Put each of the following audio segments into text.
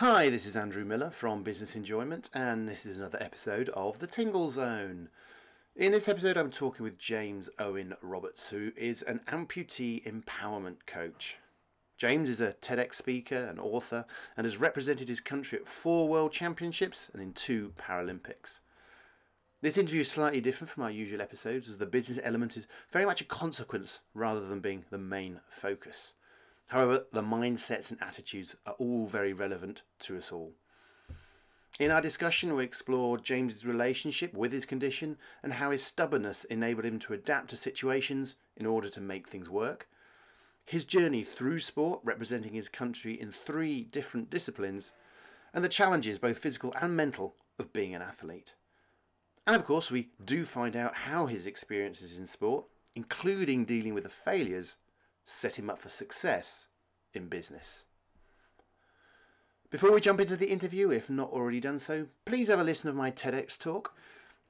Hi, this is Andrew Miller from Business Enjoyment, and this is another episode of The Tingle Zone. In this episode, I'm talking with James Owen Roberts, who is an amputee empowerment coach. James is a TEDx speaker and author and has represented his country at four World Championships and in two Paralympics. This interview is slightly different from our usual episodes as the business element is very much a consequence rather than being the main focus. However, the mindsets and attitudes are all very relevant to us all. In our discussion, we explored James's relationship with his condition and how his stubbornness enabled him to adapt to situations in order to make things work. His journey through sport, representing his country in three different disciplines, and the challenges, both physical and mental, of being an athlete. And of course, we do find out how his experiences in sport, including dealing with the failures, set him up for success in business. Before we jump into the interview, if not already done so, please have a listen of my TEDx talk.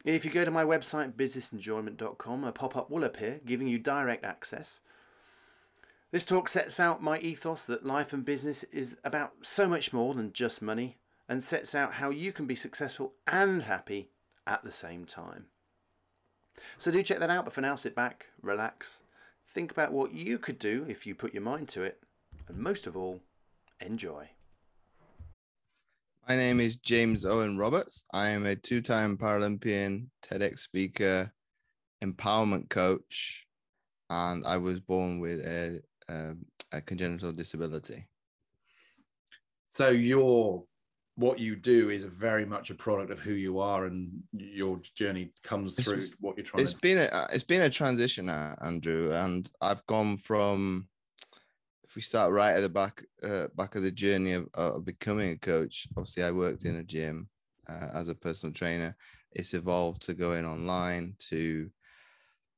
If you go to my website, businessenjoyment.com, a pop up will appear giving you direct access. This talk sets out my ethos that life and business is about so much more than just money and sets out how you can be successful and happy at the same time. So do check that out, but for now, sit back, relax, think about what you could do if you put your mind to it, and most of all, enjoy. My name is James Owen Roberts. I am a two time Paralympian, TEDx speaker, empowerment coach, and I was born with a, a, a congenital disability. So your what you do is very much a product of who you are, and your journey comes through It's- what you're trying It's to. been a it's been a transition, uh, Andrew, and I've gone from if we start right at the back uh, back of the journey of, of becoming a coach. Obviously, I worked in a gym uh, as a personal trainer. It's evolved to going online to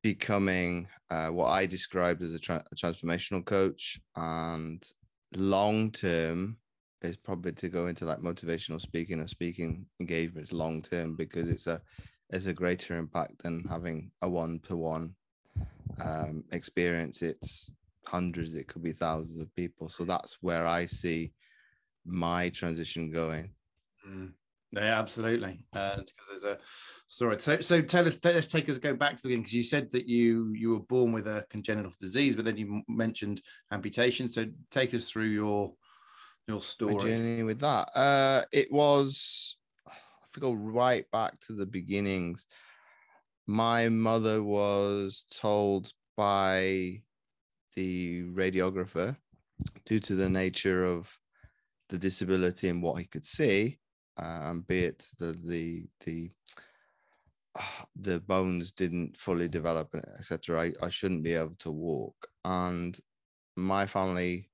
becoming uh, what I described as a, tra- a transformational coach, and long term is probably to go into like motivational speaking or speaking engagement long term because it's a it's a greater impact than having a one to one experience. It's hundreds, it could be thousands of people. So that's where I see my transition going. Mm. Yeah, absolutely. Uh, because there's a story. So, so tell us. Let's take us go back to the beginning because you said that you you were born with a congenital disease, but then you mentioned amputation. So, take us through your your My story. journey with that. Uh, it was, if we go right back to the beginnings, my mother was told by the radiographer, due to the nature of the disability and what he could see, and be it the the the uh, the bones didn't fully develop, etc. I, I shouldn't be able to walk, and my family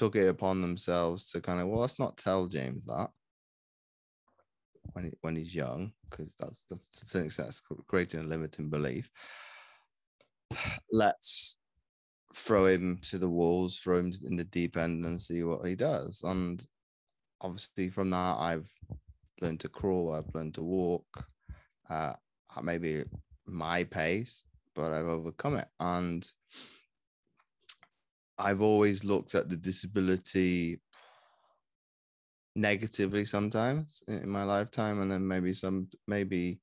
took it upon themselves to kind of well, let's not tell James that when he, when he's young, because that's that's to extent that's creating a limiting belief. Let's throw him to the walls, throw him in the deep end, and see what he does. And obviously, from that, I've learned to crawl, I've learned to walk, uh, maybe my pace, but I've overcome it. And I've always looked at the disability negatively sometimes in my lifetime, and then maybe some maybe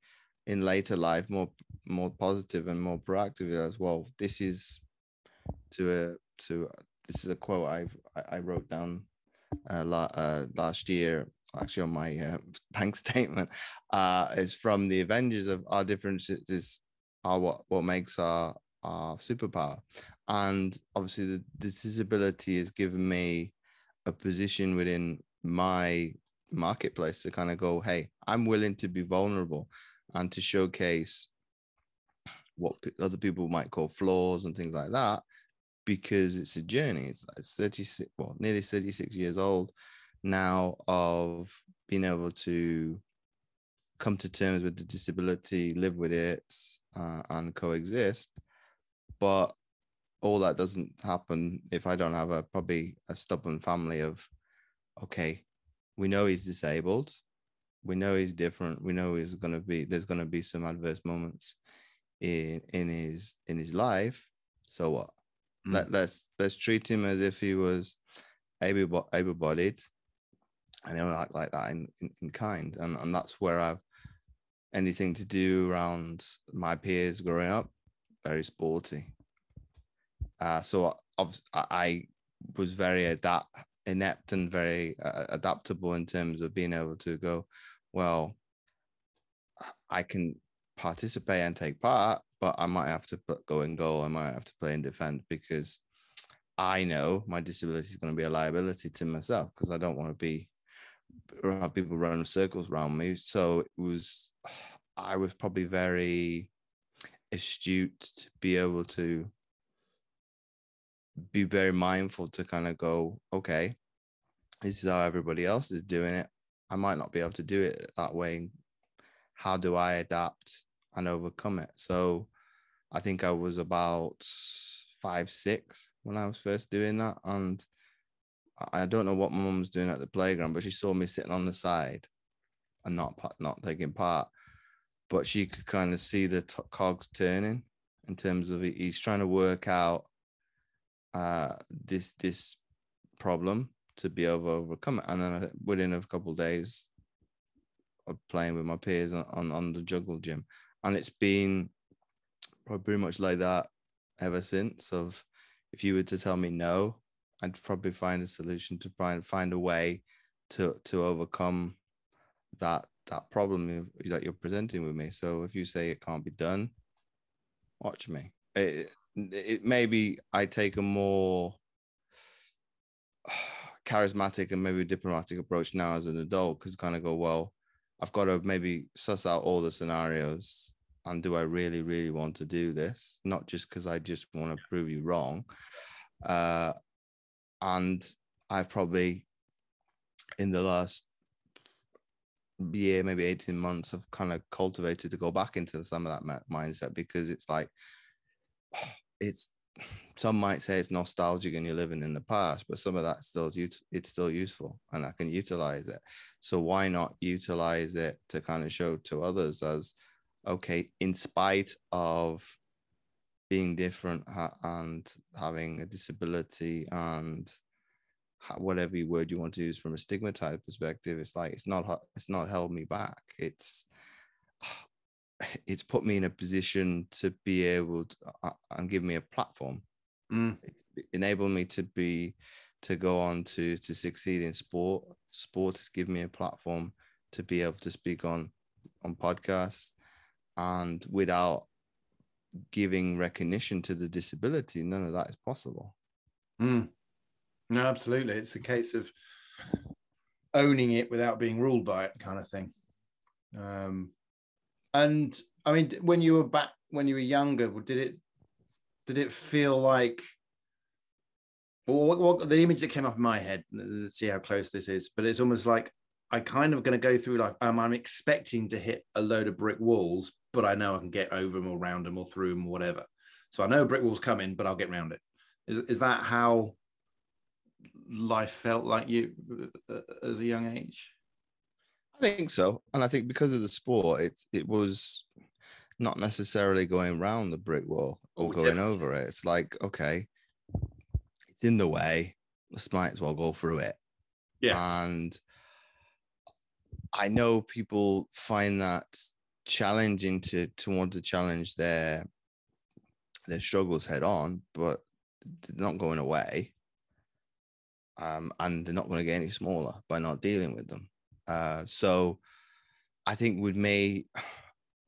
in later life more more positive and more proactive as well. This is to a to this is a quote I I wrote down uh, uh, last year actually on my uh, bank statement uh is from the Avengers of our differences are what what makes our our superpower. And obviously the, the disability has given me a position within my marketplace to kind of go hey i'm willing to be vulnerable and to showcase what other people might call flaws and things like that because it's a journey. It's, it's 36 well nearly 36 years old now of being able to come to terms with the disability live with it uh, and coexist but all that doesn't happen if I don't have a probably a stubborn family of okay, we know he's disabled, we know he's different, we know he's gonna be there's gonna be some adverse moments in in his in his life. So what? Mm. Let, let's let's treat him as if he was able able bodied. I never act like that in, in, in kind. And, and that's where I've anything to do around my peers growing up, very sporty. Uh, so I've, I was very adapt, inept and very uh, adaptable in terms of being able to go, well, I can participate and take part, but I might have to go and goal. I might have to play and defend because I know my disability is going to be a liability to myself because I don't want to be have people running circles around me. So it was, I was probably very astute to be able to be very mindful to kind of go, okay, this is how everybody else is doing it. I might not be able to do it that way. How do I adapt and overcome it? So I think I was about five, six when I was first doing that. And I don't know what my mum was doing at the playground, but she saw me sitting on the side and not not taking part. But she could kind of see the t- cogs turning in terms of he's trying to work out uh, this this problem to be able to overcome it. And then within a couple of days of playing with my peers on, on, on the juggle gym, and it's been pretty much like that ever since. Of if you were to tell me no, I'd probably find a solution to and find a way to to overcome that that problem that you're presenting with me. So if you say it can't be done, watch me. It, it maybe I take a more charismatic and maybe diplomatic approach now as an adult because kind of go well i've got to maybe suss out all the scenarios and do i really really want to do this not just because i just want to prove you wrong uh, and I've probably in the last year, maybe 18 months, I've kind of cultivated to go back into some of that mindset because it's like, it's some might say it's nostalgic and you're living in the past, but some of that still is it's still useful and I can utilize it. So why not utilize it to kind of show to others as okay, in spite of being different and having a disability and whatever word you want to use from a stigmatized perspective it's like it's not it's not held me back it's it's put me in a position to be able to uh, and give me a platform mm. enable me to be to go on to to succeed in sport sport has given me a platform to be able to speak on on podcasts and without giving recognition to the disability, none of that is possible. Mm. No, absolutely. It's a case of owning it without being ruled by it, kind of thing. Um, and I mean, when you were back, when you were younger, did it did it feel like? Well, what, what the image that came up in my head? Let's see how close this is. But it's almost like I kind of going to go through life. Um, I'm expecting to hit a load of brick walls, but I know I can get over them or round them or through them or whatever. So I know brick wall's coming, but I'll get around it. Is, is that how life felt like you uh, as a young age? I think so, and I think because of the sport, it it was not necessarily going around the brick wall or oh, going over it. It's like okay, it's in the way. Let's might as well go through it. Yeah, and I know people find that challenging to to want to challenge their their struggles head on, but they're not going away. Um, and they're not going to get any smaller by not dealing with them. Uh, so I think with me,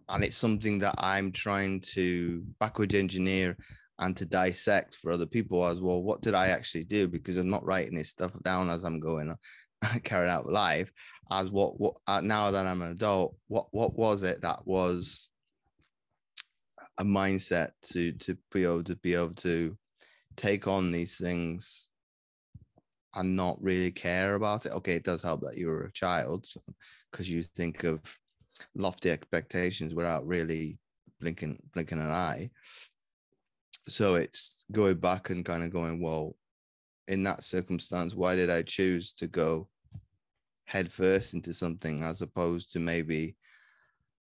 and it's something that I'm trying to backwards engineer and to dissect for other people as well. What did I actually do? Because I'm not writing this stuff down as I'm going carried out live. as what what uh, now that I'm an adult, what what was it that was a mindset to to be able to be able to take on these things and not really care about it. Okay, it does help that you're a child because you think of lofty expectations without really blinking blinking an eye. So it's going back and kind of going, well, in that circumstance, why did I choose to go headfirst into something as opposed to maybe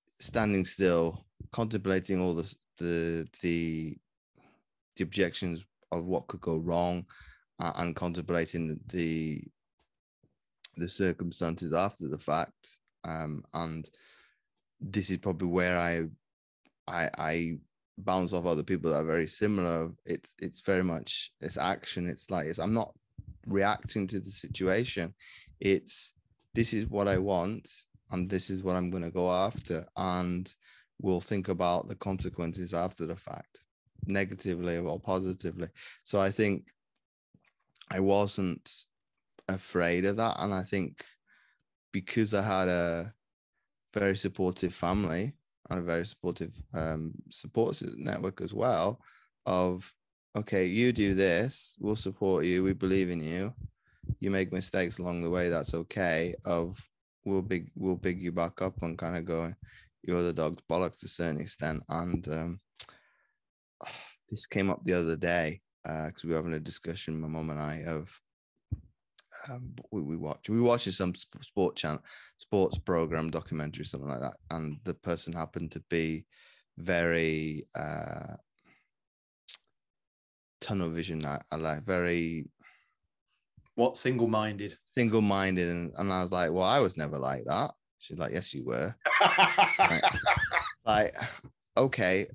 standing still, contemplating all the the the, the objections of what could go wrong, and contemplating the the circumstances after the fact. Um, and this is probably where I, I, I bounce off other people that are very similar. It's it's very much it's action. It's like it's I'm not reacting to the situation. It's this is what I want and this is what I'm going to go after, and we'll think about the consequences after the fact, negatively or positively. So I think I wasn't afraid of that, and I think because I had a very supportive family and a very supportive um, support network as well of okay you do this we'll support you we believe in you. You make mistakes along the way that's okay of we'll big we'll big you back up and kind of go you're the dog's bollocks to a certain extent and um, this came up the other day because uh, we were having a discussion my mom and i of um, we, we watch we watched some sport channel sports program documentary something like that and the person happened to be very uh tunnel vision I, I like very what single-minded? Single-minded and, and i was like well i was never like that. She's like yes you were. Like, like okay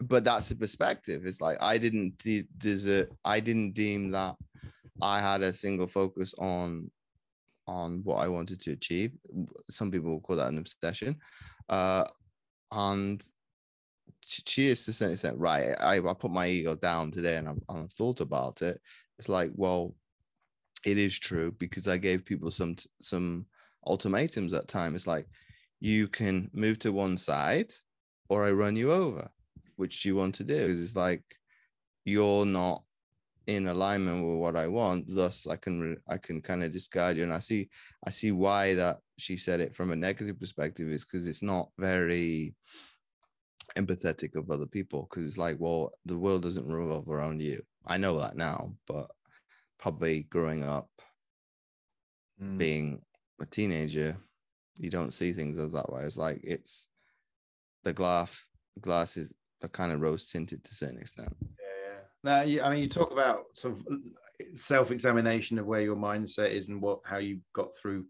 but that's the perspective it's like i didn't de- desert i didn't deem that I had a single focus on on what I wanted to achieve. Some people will call that an obsession. Uh, and she is to certain extent right. I, I put my ego down today and I've, I've thought about it. It's like, well, it is true because I gave people some some ultimatums at time. It's like you can move to one side or I run you over. Which you want to do? Is it's like you're not in alignment with what I want. Thus, I can I can kind of discard you. And I see I see why that she said it from a negative perspective is because it's not very empathetic of other people. Because it's like, well, the world doesn't revolve around you. I know that now, but probably growing up, mm. being a teenager, you don't see things as that way. It's like it's the glass glass is a kind of rose tinted to a certain extent. Yeah. yeah. Now, I mean, you talk about sort of uh, self-examination of where your mindset is and what how you got through,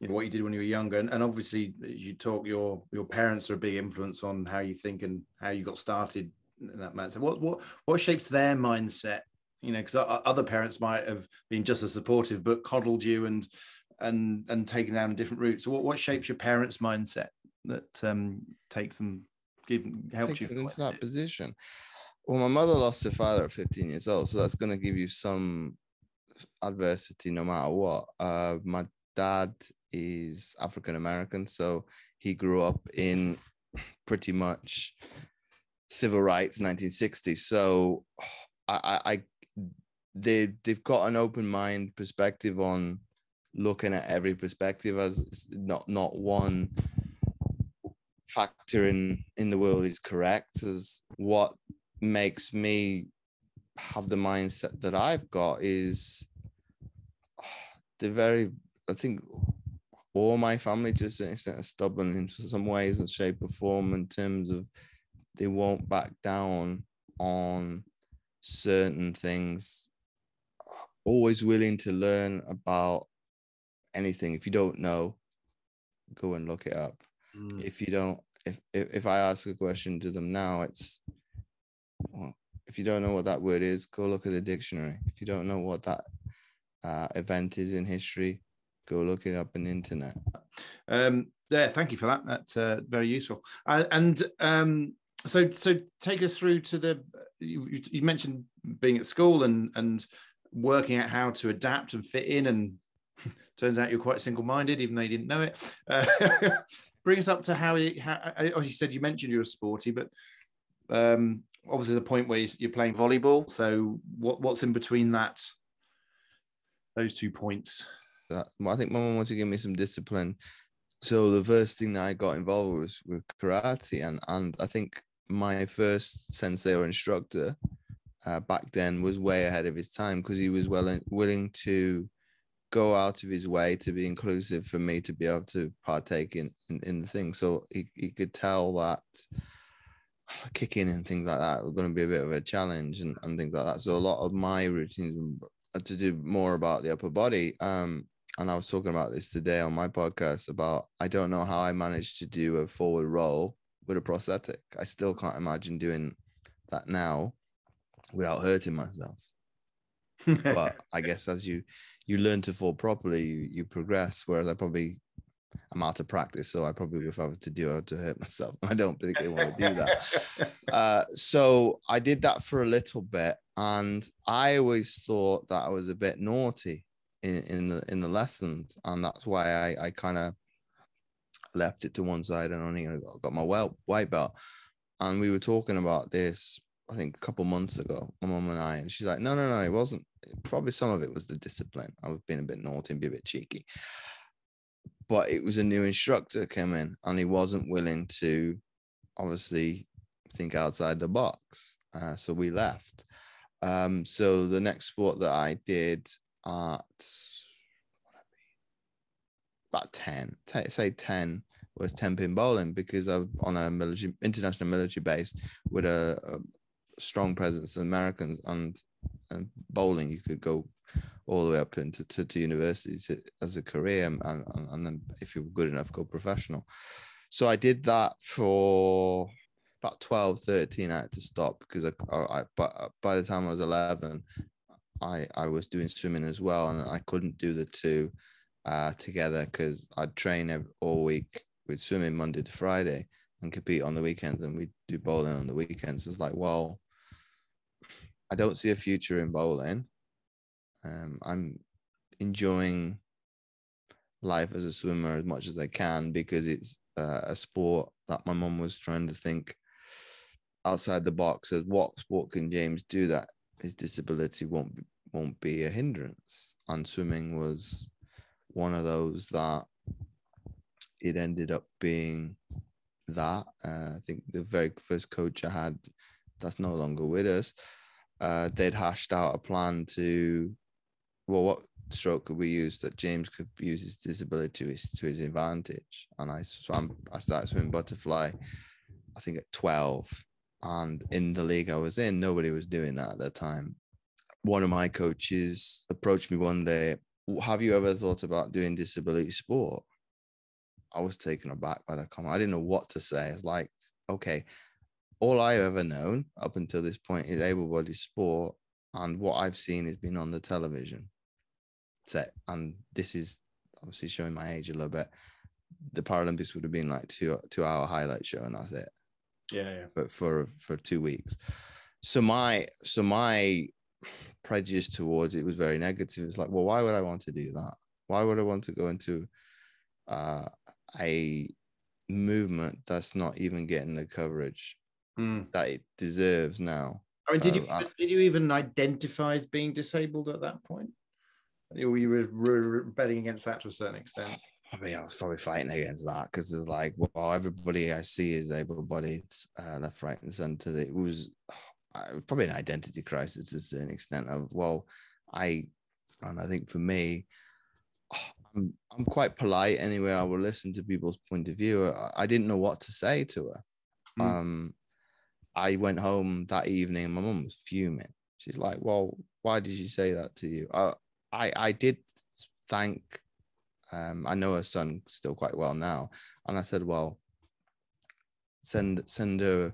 you know, what you did when you were younger, and, and obviously you talk your your parents are a big influence on how you think and how you got started in that mindset. What what what shapes their mindset? You know, because other parents might have been just as supportive, but coddled you and and and taken down a different route. So, what what shapes your parents' mindset that um takes them, give helps takes you into that position? Well, my mother lost her father at 15 years old, so that's going to give you some adversity no matter what. Uh, my dad is African American, so he grew up in pretty much civil rights 1960s. So I, I, they they've got an open mind perspective on looking at every perspective as not not one factor in in the world is correct as what makes me have the mindset that I've got is the very, I think all my family to a certain extent are stubborn in some ways or shape or form in terms of they won't back down on certain things. Always willing to learn about anything. If you don't know go and look it up. Mm. if you don't if, if if i ask a question to them now it's well, if you don't know what that word is, go look at the dictionary. If you don't know what that uh, event is in history, go look it up on the internet. Um, yeah, thank you for that. That's uh, very useful. Uh, and um, so, so take us through to the. You, you, mentioned being at school and and working out how to adapt and fit in, and turns out you're quite single-minded, even though you didn't know it. Uh, bring us up to how you, how, as you said, you mentioned you were sporty, but um, obviously the point where you're playing volleyball. So what what's in between that? Those two points. Uh, I think my wanted to give me some discipline. So the first thing that I got involved was with karate, and and I think my first sensei or instructor uh, back then was way ahead of his time because he was well willing to go out of his way to be inclusive for me to be able to partake in in, in the thing. So he, he could tell that kicking and things like that were going to be a bit of a challenge and, and things like that. So a lot of my routines to do more about the upper body. Um, and I was talking about this today on my podcast about I don't know how I managed to do a forward roll with a prosthetic. I still can't imagine doing that now without hurting myself. but I guess as you you learn to fall properly, you, you progress. Whereas I probably I'm out of practice, so I probably if I were to do it to hurt myself. I don't particularly want to do that. uh, so I did that for a little bit, and I always thought that I was a bit naughty in, in the in the lessons, and that's why I, I kind of left it to one side and only got, got my white belt. And we were talking about this, I think, a couple months ago, my mum and I, and she's like, "No, no, no, it wasn't. Probably some of it was the discipline. I was being a bit naughty and be a bit cheeky." But it was a new instructor came in, and he wasn't willing to, obviously, think outside the box. Uh, so we left. Um, so the next sport that I did at about 10, say 10 was 10 pin bowling because I'm on a military, international military base with a, a strong presence of Americans and, and bowling. You could go all the way up into to, to as a career and, and, and then if you were good enough, go professional. So I did that for about 12, 13. I had to stop because I, I, but by the time I was 11, I, I was doing swimming as well and I couldn't do the two uh, together because I'd train all week with swimming Monday to Friday and compete on the weekends, and we do bowling on the weekends. It's like, well, I don't see a future in bowling. Um, I'm enjoying life as a swimmer as much as I can because it's uh, a sport that my mum was trying to think outside the box as what sport can James do that his disability won't be, won't be a hindrance and swimming was one of those that it ended up being that. Uh, I think the very first coach I had that's no longer with us, uh, they'd hashed out a plan to, well, what stroke could we use that James could use his disability to his, to his advantage? And I swam, I started swimming butterfly, I think at 12. And in the league I was in, nobody was doing that at the time. One of my coaches approached me one day have you ever thought about doing disability sport? I was taken aback by that comment. I didn't know what to say. It's like, okay, all I've ever known up until this point is able bodied sport. And what I've seen has been on the television set. And this is obviously showing my age a little bit. The Paralympics would have been like two two hour highlight show, and that's it. Yeah, yeah. But for for two weeks. So my so my prejudice towards it was very negative. It's like, well, why would I want to do that? Why would I want to go into uh, a movement that's not even getting the coverage mm. that it deserves now? I mean, did you uh, did you even identify as being disabled at that point? Or you were rebelling against that to a certain extent? Probably I was probably fighting against that because it's like, well, everybody I see is able-bodied, uh, left, right, and center. It was probably an identity crisis to a certain extent of well i and i think for me i'm, I'm quite polite anyway i will listen to people's point of view i, I didn't know what to say to her mm. um i went home that evening and my mum was fuming she's like well why did she say that to you uh, i i did thank um i know her son still quite well now and i said well send send her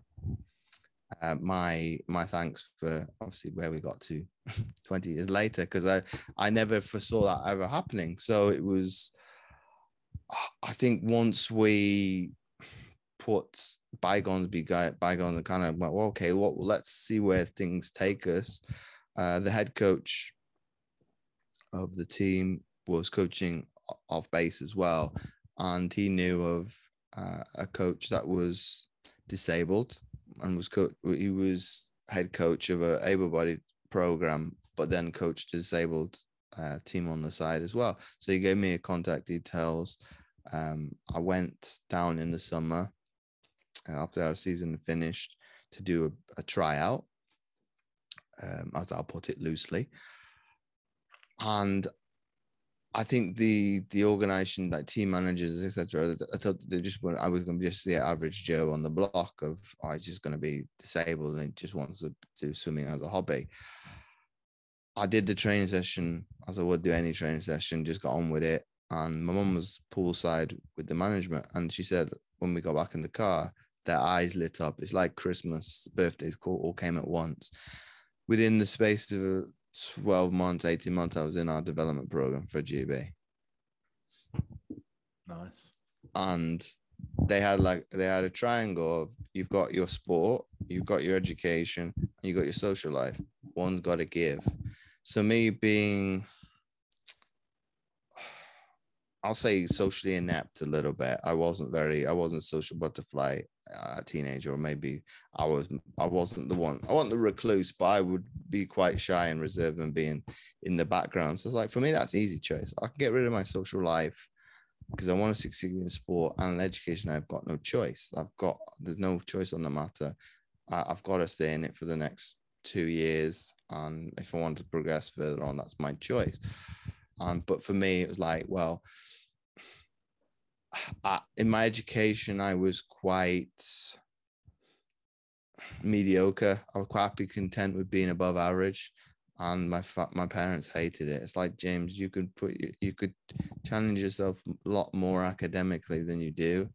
uh, my my thanks for obviously where we got to 20 years later because I I never foresaw that ever happening. So it was I think once we put bygones be bygones and kind of went, well, okay, well, let's see where things take us. Uh, the head coach of the team was coaching off base as well, and he knew of uh, a coach that was disabled and was co- he was head coach of a able-bodied program, but then coached disabled uh, team on the side as well. So he gave me a contact details. Um, I went down in the summer after our season finished to do a, a tryout, um, as I'll put it loosely. And I think the the organization, like team managers, etc. I thought they just were. I was going to be just the average Joe on the block of oh, he's just going to be disabled and just wants to do swimming as a hobby. I did the training session as I would do any training session, just got on with it. And my mum was poolside with the management, and she said when we got back in the car, their eyes lit up. It's like Christmas, birthdays all came at once. Within the space of 12 months, 18 months, I was in our development program for GB. Nice. And they had like they had a triangle of you've got your sport, you've got your education, and you got your social life. One's got to give. So me being I'll say socially inept a little bit. I wasn't very, I wasn't social butterfly uh, teenager, or maybe I was, I wasn't the one. I wasn't the recluse, but I would be quite shy and reserved and being in the background. So it's like for me, that's easy choice. I can get rid of my social life because I want to succeed in sport and education. I've got no choice. I've got there's no choice on the matter. I, I've got to stay in it for the next two years, and if I want to progress further on, that's my choice. Um, but for me, it was like, well, I, in my education, I was quite mediocre. I was quite happy, content with being above average, and my my parents hated it. It's like James, you could put you could challenge yourself a lot more academically than you do.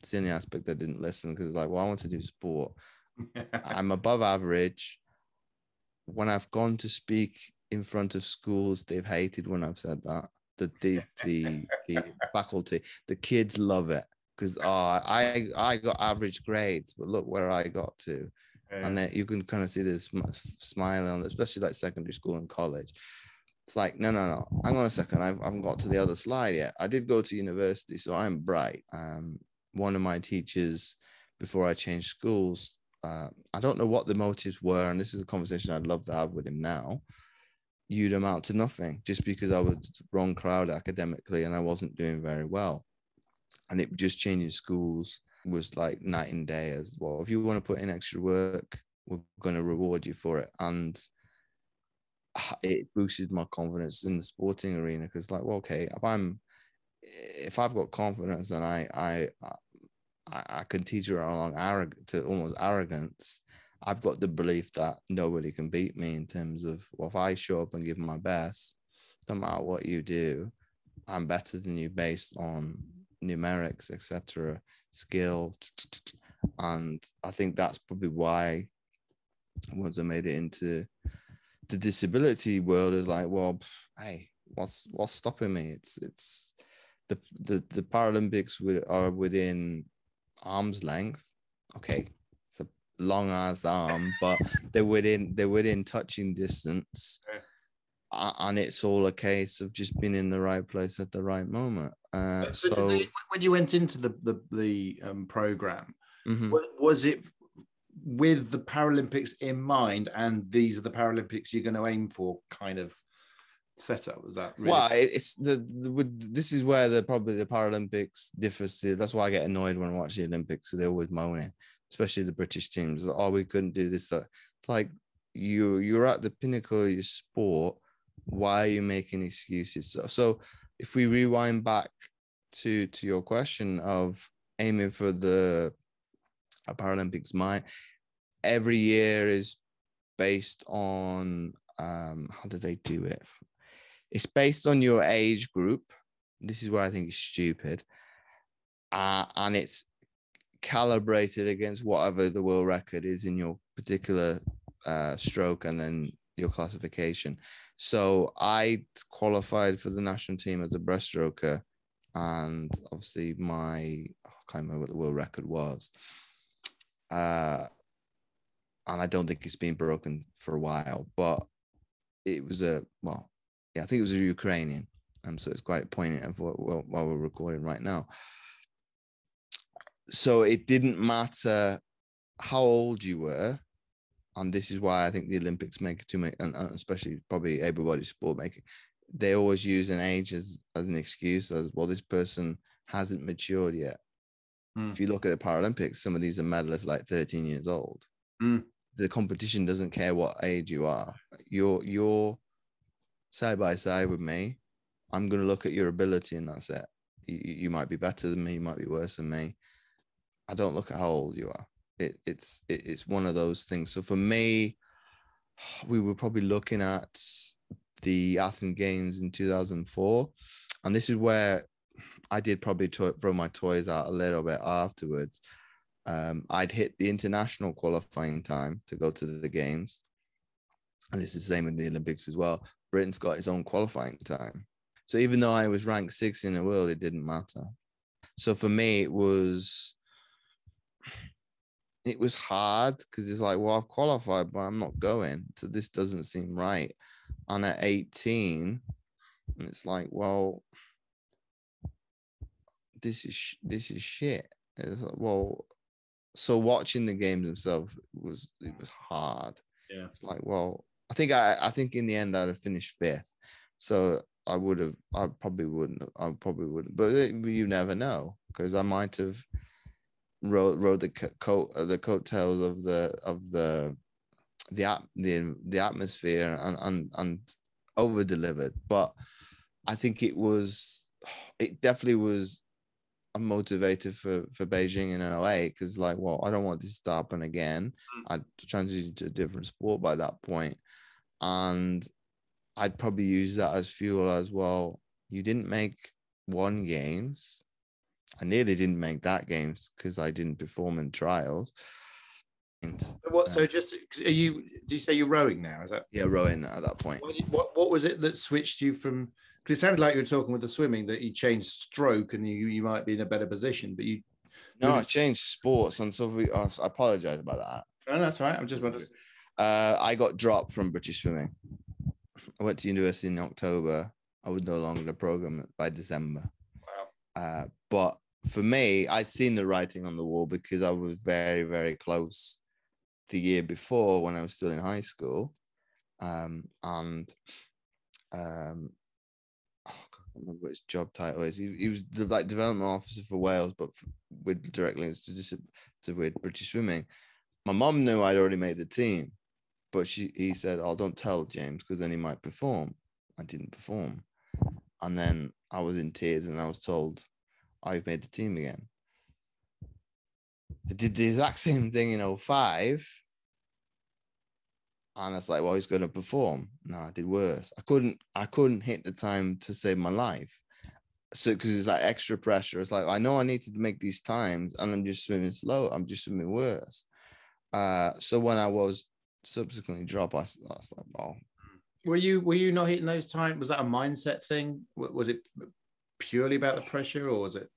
It's the only aspect I didn't listen because it's like, well, I want to do sport. I'm above average. When I've gone to speak in front of schools, they've hated when I've said that the the the, the faculty the kids love it because oh, I I got average grades, but look where I got to, yeah. and then you can kind of see this smile on, especially like secondary school and college. It's like no no no, hang on a second, I haven't got to the other slide yet. I did go to university, so I'm bright. Um, one of my teachers before I changed schools, uh, I don't know what the motives were, and this is a conversation I'd love to have with him now you'd amount to nothing just because I was wrong crowd academically and I wasn't doing very well. And it just changing schools was like night and day as well. If you want to put in extra work, we're going to reward you for it. And it boosted my confidence in the sporting arena because, like, well, okay, if I'm if I've got confidence and I I I, I can teach along arrogant to almost arrogance, I've got the belief that nobody can beat me in terms of well, if I show up and give my best, no matter what you do, I'm better than you based on numerics, etc., skill, and I think that's probably why once I made it into the disability world is like, well, hey, what's what's stopping me? It's it's the the the Paralympics are within arm's length. Okay, long ass arm, but they're within they're within touching distance. And it's all a case of just being in the right place at the right moment. Uh, so they, when you went into the the, the um, program, mm-hmm. was it with the Paralympics in mind, and these are the Paralympics you're going to aim for, kind of setup? Was that really- well? It's the, the this is where the probably the Paralympics differs. To, that's why I get annoyed when I watch the Olympics. They're always moaning especially the British teams. Oh, we couldn't do this. Like you, you're at the pinnacle of your sport. Why are you making excuses? So, so if we rewind back to to your question of aiming for the Paralympics, my every year is based on um how do they do it? It's based on your age group. This is where I think it's stupid. Uh, and it's calibrated against whatever the world record is in your particular uh, stroke and then your classification. So I qualified for the national team as a breaststroker, and obviously my I can't remember what the world record was. Uh, and I don't think it's been broken for a while, but it was a well, yeah, I think it was a Ukrainian, and so it's quite poignant of what, what, we're recording right now so it didn't matter how old you were and this is why I think the Olympics make it too much, and especially probably able-bodied sport making, they always use an age as, as an excuse as well. This person hasn't matured yet. Mm. If you look at the Paralympics, some of these are medalists like 13 years old. Mm. The competition doesn't care what age you are. You're you're side by side with me. I'm going to look at your ability, and that's it. You, you might be better than me. You might be worse than me. I don't look at how old you are. It, it's it, it's one of those things. So for me, we were probably looking at the Athens Games in 2004, and this is where I did probably to- throw my toys out a little bit afterwards. Um, I'd hit the international qualifying time to go to the games, and this is the same in the Olympics as well. Britain's got its own qualifying time, so even though I was ranked sixth in the world, it didn't matter. So for me, it was it was hard because it's like, well, I've qualified, but I'm not going. So this doesn't seem right. And at 18, and it's like, well, this is sh- this is shit. It's like, well, so watching the games themselves was it was hard. Yeah. It's like, well, I think I I think in the end I'd have finished fifth. So I would have I probably wouldn't have, I probably wouldn't, but eh, it, you never know because I might have rode rode the coat uh, the coattails of the of the the at the the atmosphere and and and over delivered. But I think it was it definitely was a motivator for for Beijing in 08 because like well I don't want this to happen again. Mm. I'd transitioned to a different sport by that point, and I'd probably use that as fuel as well. You didn't make one games. I nearly didn't make that games because I didn't perform in trials. And What? So just are you? Do you say you're rowing now? Is that yeah, rowing at that point. what? What, what was it that switched you from? Because it sounded like you were talking with the swimming that you changed stroke and you you might be in a better position, but you. No, I changed sports, and so we, I apologize about that. No, that's all right. I'm just wondering. Uh, I got dropped from British swimming. I went to university in October. I was no longer the program by December. Wow. Uh, but for me, I'd seen the writing on the wall because I was very, very close the year before when I was still in high school. Um, and um, oh, I can't remember what his job title is. He, he was the like development officer for Wales, but f with direct links to, to with British swimming. My mom knew I'd already made the team, but she he said, "Oh, don't tell James because then he might perform." I didn't perform, and then I was in tears, and I was told, "I've made the team again." They did the exact same thing in 05. And it's like, well, he's going to perform. No, I did worse. I couldn't, I couldn't hit the time to save my life. So, because it's like extra pressure. It's like, I know I need to make these times and I'm just swimming slow. I'm just swimming worse. Uh, so when I was subsequently dropped, I was like, oh, Were you were you not hitting those times? Was that a mindset thing? Was it purely about the pressure, or was it?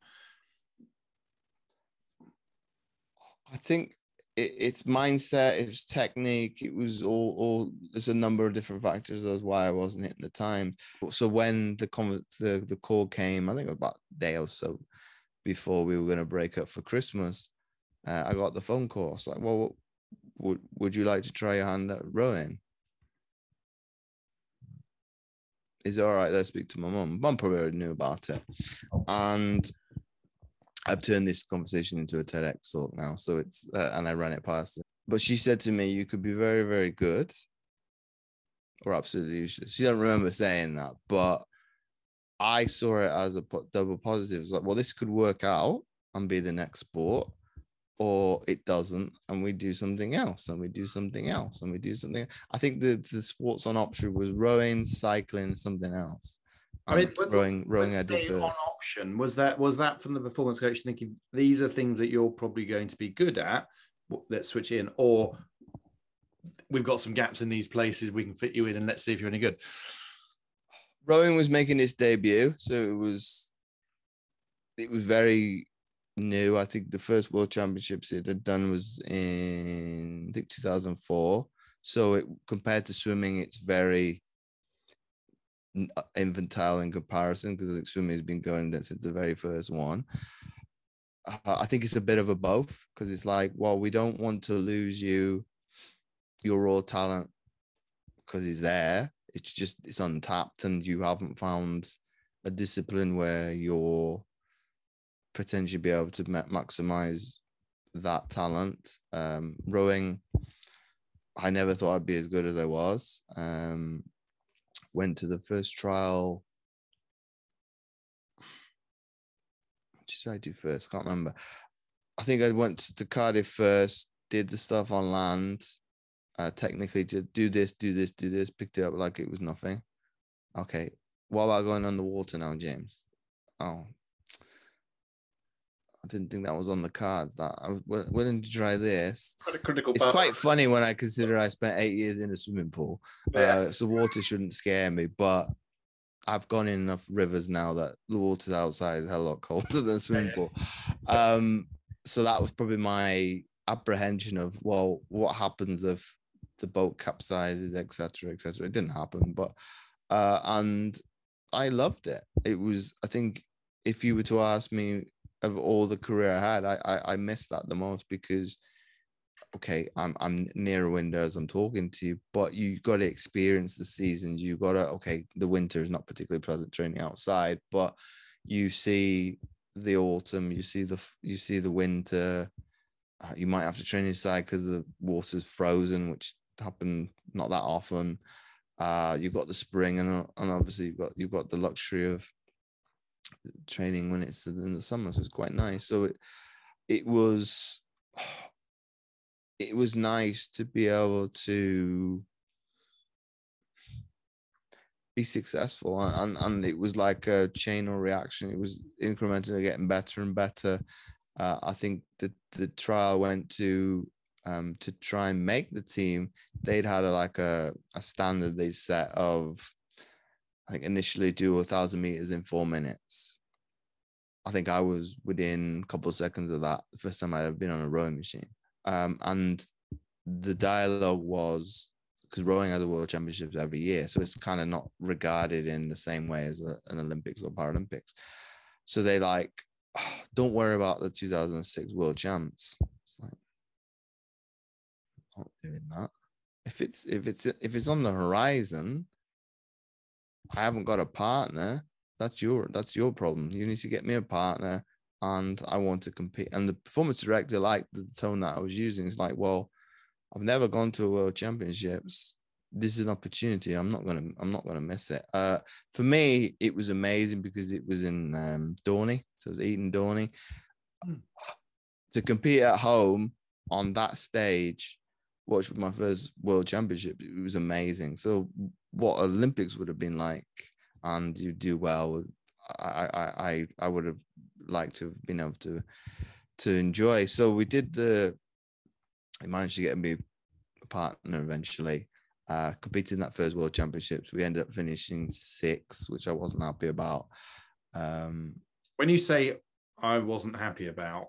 I think it, it's mindset, it's technique, it was all, all there's a number of different factors. That's why I wasn't hitting the time. So when the the, the call came, I think about a day or so before we were going to break up for Christmas, uh, I got the phone call. It's like, well, would would you like to try your hand at rowing? Is it all right? Let's speak to my mum. Mum probably already knew about it, and I've turned this conversation into a TEDx talk now, so it's uh, and I ran it past her. But she said to me, "You could be very, very good, or absolutely useless." She don't remember saying that, but I saw it as a double positive. It's like, well, this could work out and be the next sport, or it doesn't, and we do something else, and we do something else, and we do something. I think the the sports on option was rowing, cycling, something else. I mean, when- rowing, rowing, I did first. option was that was that from the performance coach thinking these are things that you're probably going to be good at. Let's switch in, or we've got some gaps in these places. We can fit you in, and let's see if you're any good. Rowing was making its debut, so it was it was very new. I think the first World Championships it had done was in I think 2004. So it compared to swimming, it's very infantile in comparison because like swimming has been going there since the very first one. Uh, I think it's a bit of a both because it's like, well, we don't want to lose you, your raw talent, because he's there. It's just it's untapped, and you haven't found a discipline where you're potentially be able to maximize that talent. Um, rowing, I never thought I'd be as good as I was. Um, went to the first trial. What did I do first? Can't remember. I think I went to Cardiff first, did the stuff on land, uh, technically to do this, do this, do this, picked it up like it was nothing. Okay, what about going on the water now, James? Oh, I didn't think that was on the cards. That I was willing to try this. Quite a critical. It's quite funny when I consider I spent eight years in a swimming pool. Yeah. Uh, so water shouldn't scare me, but I've gone in enough rivers now that the water outside is a lot colder than a swimming pool. Um, so that was probably my apprehension of well, what happens if the boat capsizes, etc., etc. It didn't happen, but uh, and I loved it. It was, I think, if you were to ask me of all the career I had, I I, I missed that the most because okay, I'm I'm near a window as I'm talking to you, but you got to experience the seasons. You got to okay, the winter is not particularly pleasant training outside, but you see the autumn, you see the you see the winter. Uh, you might have to train inside because the water's frozen, which happen not that often. Uh, you've got the spring, and uh, and obviously you've got you've got the luxury of training when it's in the summer, so it's quite nice. So it it was it was nice to be able to be successful and, and it was like a chain or reaction it was incrementally getting better and better uh, i think that the trial went to um, to try and make the team they'd had a, like a, a standard they set of i think initially do a thousand meters in four minutes i think i was within a couple of seconds of that the first time I had been on a rowing machine um, and the dialogue was because rowing has a world championships every year, so it's kind of not regarded in the same way as a, an Olympics or Paralympics. So they like, "Oh, don't worry about the 2006 world champs. It's like, not doing that. If it's if it's if it's on the horizon, I haven't got a partner. That's your that's your problem. You need to get me a partner and I want to compete. And the performance director liked the tone that I was using. It's like, well, I've never gone to a world championships. This is an opportunity. I'm not gonna I'm not gonna miss it. Uh for me, it was amazing because it was in um Dorney. So it was Eton Dorney. Hmm. To compete at home on that stage, watch my first world championship, it was amazing. So what Olympics would have been like, and you do well, I I I would have liked to have been able to to enjoy. So we did the I managed to get me a partner eventually. Uh, competed in that first World Championships. We ended up finishing sixth, which I wasn't happy about. Um, when you say I wasn't happy about,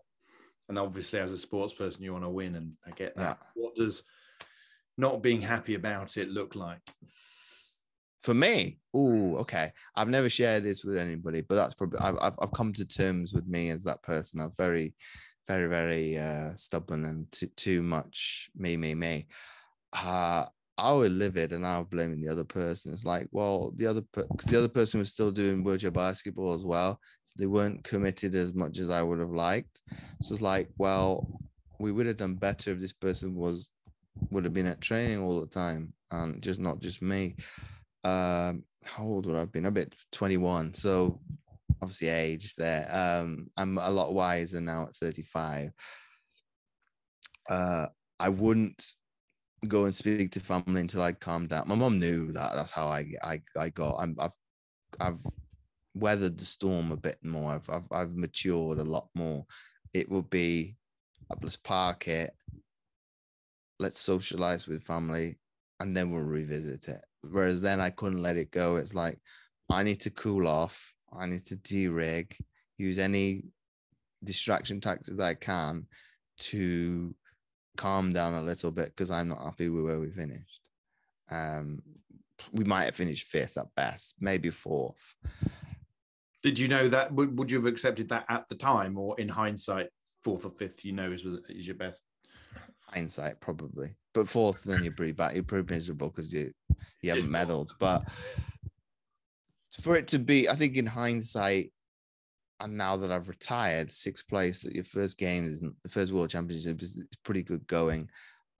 and obviously as a sports person you want to win, and I get that. What does not being happy about it look like? For me, oh, okay. I've never shared this with anybody, but that's probably I've I've, I've come to terms with me as that person. I'm very, very, very uh, stubborn and too too much me, me, me. Uh, I would livid and I would blame the other person. It's like, well, the other because the other person was still doing wheelchair basketball as well, so they weren't committed as much as I would have liked. So it's like, well, we would have done better if this person was would have been at training all the time and just not just me. Um, how old would I have been? I've been 21, so obviously age there. Um, I'm a lot wiser now at 35. Uh, I wouldn't go and speak to family until I calmed down. My mom knew that. That's how I I I got. I'm I've I've weathered the storm a bit more. I've I've, I've matured a lot more. It would be let's park it. Let's socialize with family, and then we'll revisit it. Whereas then I couldn't let it go. It's like I need to cool off. I need to de-rig, use any distraction tactics I can to calm down a little bit because I'm not happy with where we finished. Um, we might have finished fifth at best, maybe fourth. Did you know that? Would, would you have accepted that at the time, or in hindsight, fourth or fifth, you know, is, is your best? Hindsight, probably, but fourth, then you're pretty bad. You're pretty miserable because you you haven't medaled. But for it to be, I think in hindsight, and now that I've retired, sixth place at your first game is the first World Championship is pretty good going.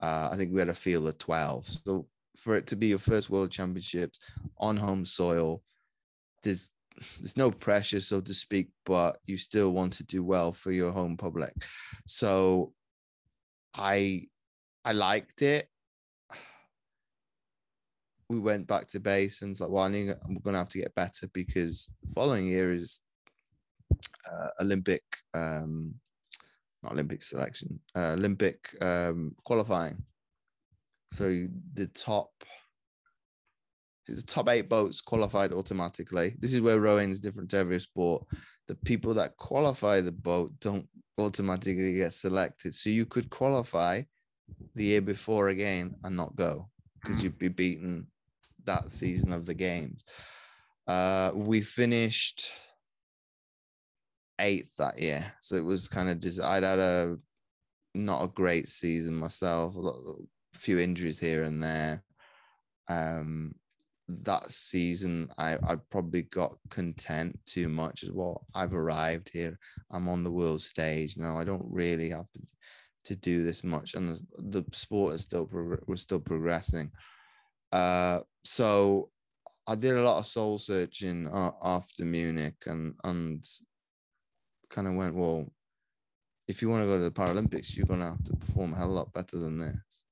Uh, I think we had a field of 12. So for it to be your first World Championships on home soil, there's there's no pressure, so to speak, but you still want to do well for your home public. So I I liked it. We went back to base and it's like, well, I need, I'm going to have to get better because the following year is uh, Olympic, um, not Olympic selection, uh, Olympic um, qualifying. So the top, the top eight boats qualified automatically. This is where rowing is different to every sport. The people that qualify the boat don't automatically get selected. So you could qualify the year before again and not go because you'd be beaten that season of the games. Uh, we finished eighth that year, so it was kind of just I'd had a not a great season myself, a, lot, a few injuries here and there. Um, that season, I I probably got content too much as well. I've arrived here. I'm on the world stage now. I don't really have to to do this much, and the, sport is still was still progressing. Uh, so I did a lot of soul searching uh, after Munich, and and kind of went, well, if you want to go to the Paralympics, you're gonna have to perform a hell of a lot better than this,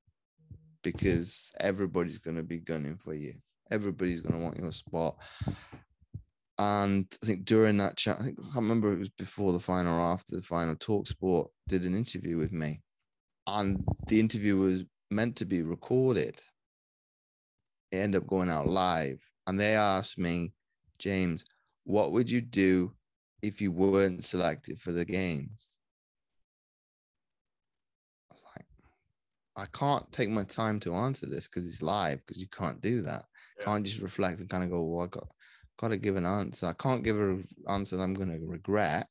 because everybody's gonna be gunning for you. Everybody's gonna want your spot. And I think during that chat, I think I can't remember it was before the final or after the final. Talk Sport did an interview with me, and the interview was meant to be recorded ended up going out live. And they asked me, James, what would you do if you weren't selected for the games? I was like, I can't take my time to answer this because it's live, because you can't do that. Yeah. Can't just reflect and kind of go, well, I got got to give an answer. I can't give an answer that I'm going to regret.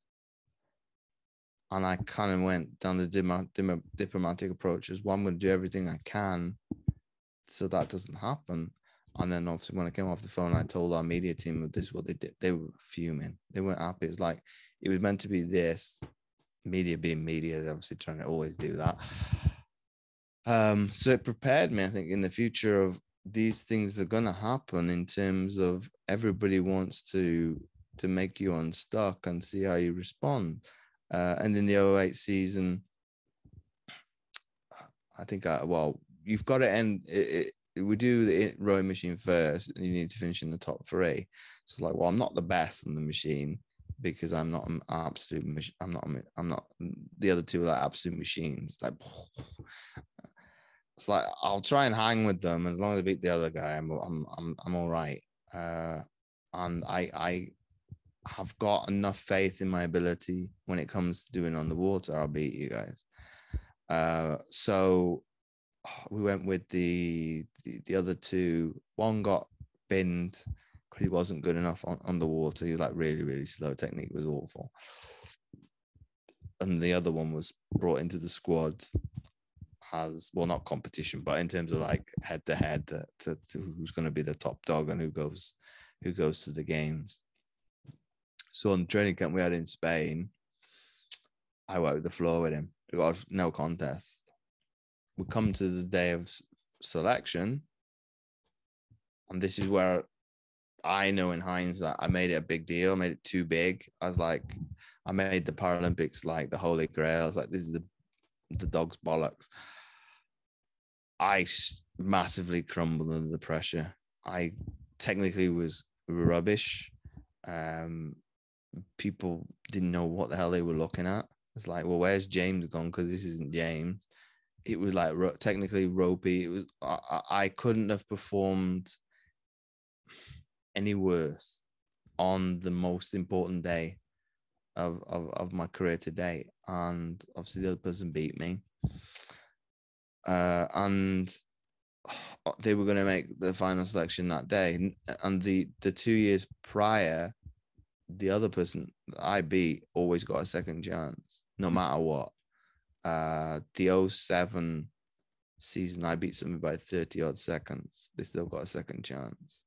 And I kind of went down the diplomatic approach as well. I'm going to do everything I can so that doesn't happen. And then obviously when I came off the phone, I told our media team this is what they did. They were fuming. They weren't happy. It's like it was meant to be this. Media being media, they're obviously trying to always do that. Um, so it prepared me, I think, in the future of these things are gonna happen in terms of everybody wants to to make you unstuck and see how you respond. Uh, and in the 08 season, I think I well, you've got to end it, it, we do the rowing machine first and you need to finish in the top three. So it's like well i'm not the best in the machine because i'm not an absolute machine i'm not i'm not the other two are like absolute machines. Like it's like i'll try and hang with them. As long as i beat the other guy i'm i'm i'm, I'm all right. Uh, and i i have got enough faith in my ability when it comes to doing on the water i'll beat you guys. Uh, so we went with the, the, the other two. One got binned because he wasn't good enough on underwater. He was like really really slow. Technique was awful. And the other one was brought into the squad as well, not competition, but in terms of like head to head to who's going to be the top dog and who goes who goes to the games. So on the training camp we had in Spain, I wiped the floor with him. We got no contest we come to the day of selection, and this is where I know in hindsight I made it a big deal, made it too big. I was like, I made the Paralympics like the holy grail. I was like, this is the the dog's bollocks. I massively crumbled under the pressure. I technically was rubbish. Um, people didn't know what the hell they were looking at. It's like, well, where's James gone? Because this isn't James it was like ro- technically ropey. It was I, I couldn't have performed any worse on the most important day of, of, of my career today. And obviously the other person beat me. Uh, and they were going to make the final selection that day. And the, the two years prior, the other person I beat always got a second chance, no matter what uh, the 07 season, I beat somebody by 30 odd seconds. They still got a second chance.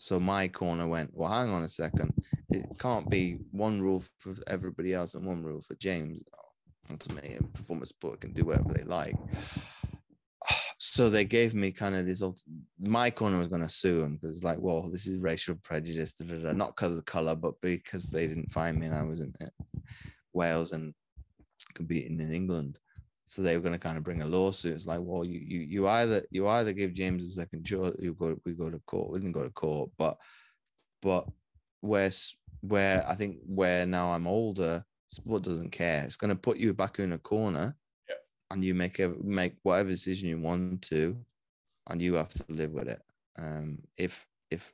So my corner went, well, hang on a second. It can't be one rule for everybody else and one rule for James. Ultimately, a performance sport can do whatever they like. So they gave me kind of this. old. My corner was going to sue him because, like, well, this is racial prejudice, da, da, da. not because of color, but because they didn't find me and I was in Wales and competing in England. So they were going to kind of bring a lawsuit. It's like, well, you you you either you either give James a second choice, you go we go to court. We didn't go to court, but but where where I think where now I'm older, sport doesn't care. It's going to put you back in a corner, Yeah. and you make a make whatever decision you want to, and you have to live with it. Um, if if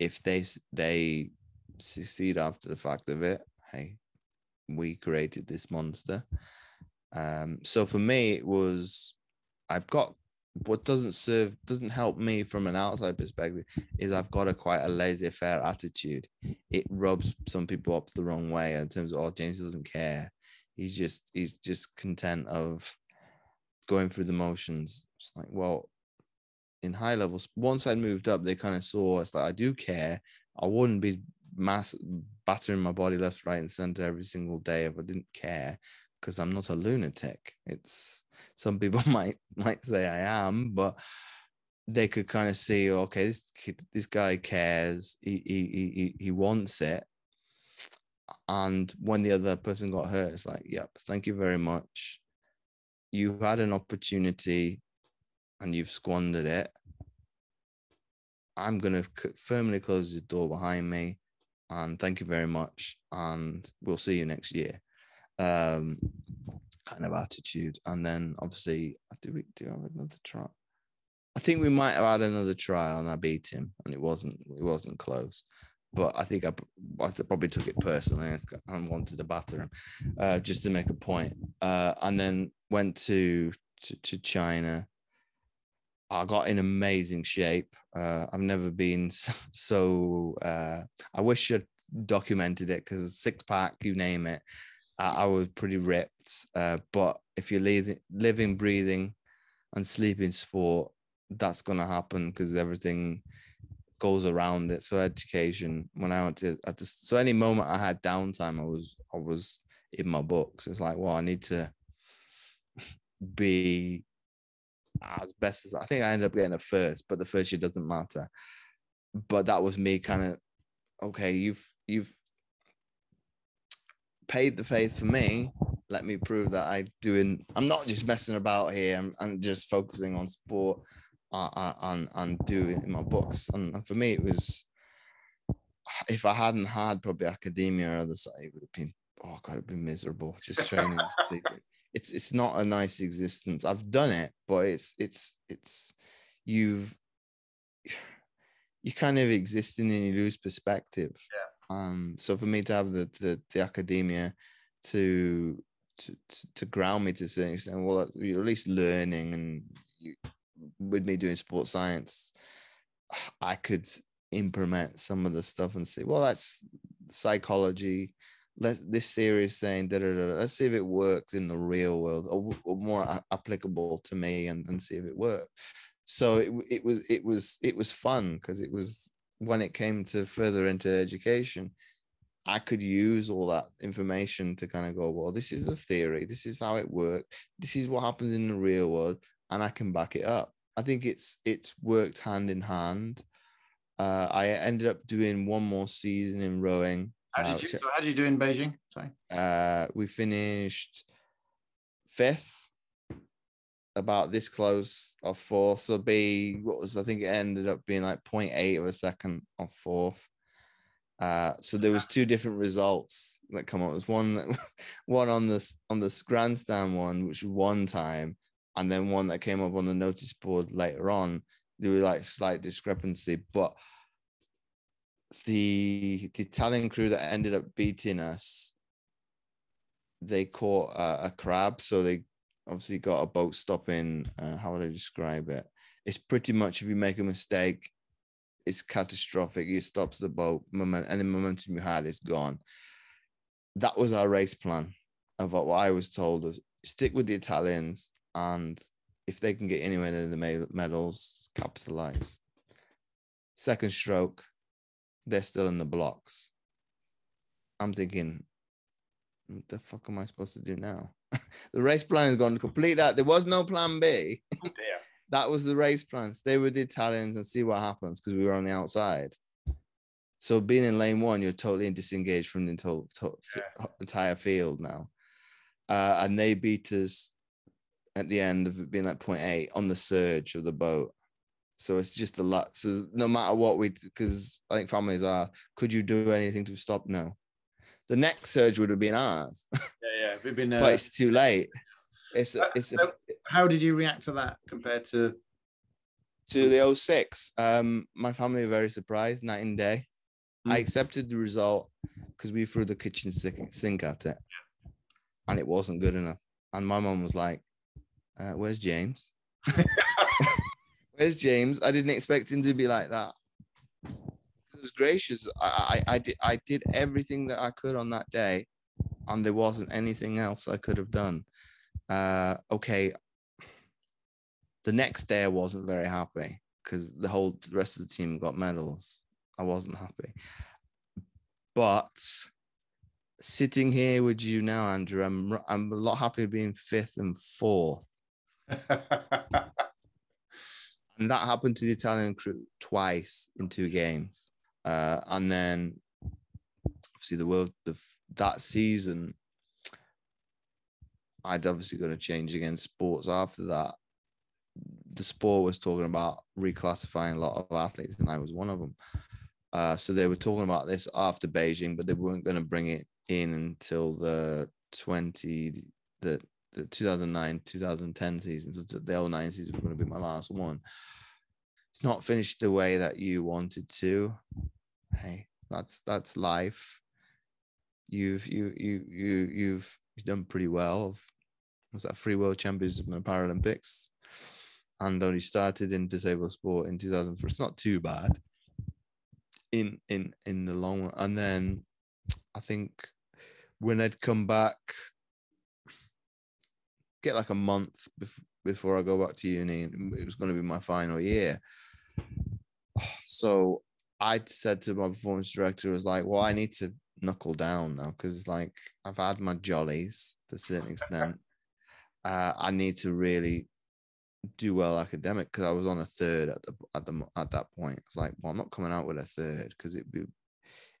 if they they succeed after the fact of it, hey, we created this monster. Um, so for me, it was I've got what doesn't serve doesn't help me from an outside perspective is I've got a quite a laissez-faire attitude. It rubs some people up the wrong way in terms of oh James doesn't care. He's just he's just content of going through the motions. It's like well, in high levels, once I moved up, they kind of saw us like I do care. I wouldn't be mass battering my body left, right, and center every single day if I didn't care, because I'm not a lunatic. It's some people might might say I am, but they could kind of see, okay, this kid, this guy cares. He he he he- wants it. And when the other person got hurt, it's like, yep, thank you very much. You had an opportunity and you've squandered it. I'm to firmly close the door behind me and thank you very much. And we'll see you next year. Um, kind of attitude. And then obviously, do we do have another trial? I think we might have had another trial and I beat him and it wasn't it wasn't close. But I think i, th- probably took it personally and wanted to batter him uh, just to make a point. Uh, and then went to, to to China. I got in amazing shape. Uh, I've never been so. uh, I wish I'd documented it because six pack, you name it. I, I was pretty ripped. Uh, but if you're living, living, breathing, and sleeping sport, that's gonna happen because everything goes around it. So education. When I went to, so any moment I had downtime, I was I was in my books. It's like, well, I need to be as best as I think I ended up getting a first, but the first year doesn't matter. But that was me kind of okay, you've you've paid the faith for me. Let me prove that I doing I'm not just messing about here. I'm, I'm just focusing on sport uh, uh, and and doing in my books. And, and for me it was if I hadn't had probably academia or other side, it would have been oh god, it'd been miserable. Just training. it's it's not a nice existence. I've done it, but it's it's it's you've you kind of existing and you lose perspective. Yeah. Um. So for me to have the the, the academia to, to to to ground me to a certain extent, well, you're at least learning, and you, with me doing sports science, I could implement some of the stuff and say, well, that's psychology let this is saying da, da, da. let's see if it works in the real world or, or more a- applicable to me and, and see if it works so it, it was it was it was fun because it was when it came to further into education i could use all that information to kind of go well this is the theory this is how it works this is what happens in the real world and i can back it up i think it's it's worked hand in hand uh, i ended up doing one more season in rowing How uh, did you? So how did you do in Beijing? Sorry. uh, we finished fifth, about this close of fourth. So be what was I think it ended up being like 0.8 of a second of fourth. Uh, so there was two different results that come up. It was one that one on this on the grandstand one, which was one time, and then one that came up on the notice board later on. There were like slight discrepancy, but the the Italian crew that ended up beating us, they caught a, a crab, so they obviously got a boat stopping. Uh, how would I describe it? It's pretty much if you make a mistake, it's catastrophic. It stops the boat, moment, any momentum you had is gone. That was our race plan of what I was told: is stick with the Italians, and if they can get anywhere near the medals, capitalize. Second stroke, they're still in the blocks. I'm thinking, what the fuck am I supposed to do now? the race plan has gone complete out. There was no plan B. Oh. That was the race plan. Stay with the Italians and see what happens because we were on the outside. So being in lane one, you're totally disengaged from the to- to- entire field now. Uh, and they beat us at the end of it being like point eight on the surge of the boat. So it's just a lot. So no matter what we, because I think families are, could you do anything to stop? No. The next surge would have been ours, Yeah, yeah. We've been. Uh, but it's too late. It's it's so how did you react to that compared to? to the 06. Um, my family were very surprised night and day. I Mm. accepted the result because we threw the kitchen sink, sink at it, and it wasn't good enough. And my mom was like, uh, "Where's James? Where's James? I didn't expect him to be like that." It was gracious. I, I, I did I did everything that I could on that day, and there wasn't anything else I could have done. Uh, okay. The next day, I wasn't very happy because the whole the rest of the team got medals. I wasn't happy. But sitting here with you now, Andrew, I'm I'm a lot happier being fifth and fourth. And that happened to the Italian crew twice in two games. Uh, and then obviously the world the, f- that season, I'd obviously got to change against sports after that. The sport was talking about reclassifying a lot of athletes, and I was one of them. Uh, so they were talking about this after Beijing, but they weren't going to bring it in until the 20 the the 2009 2010 season. So the 09 season was going to be my last one. It's not finished the way that you wanted to. Hey, that's that's life. You've you you you you've done pretty well. Was that three world champions in the Paralympics? And only started in disabled sport in 2004. It's not too bad in in in the long run. And then I think when I'd come back, get like a month bef- before I go back to uni, and it was going to be my final year. So I said to my performance director, "I was like, well, I need to knuckle down now because like I've had my jollies to a certain extent. Uh, I need to really do well academic because I was on a third at the at the at that point. It's like, well, I'm not coming out with a third because it would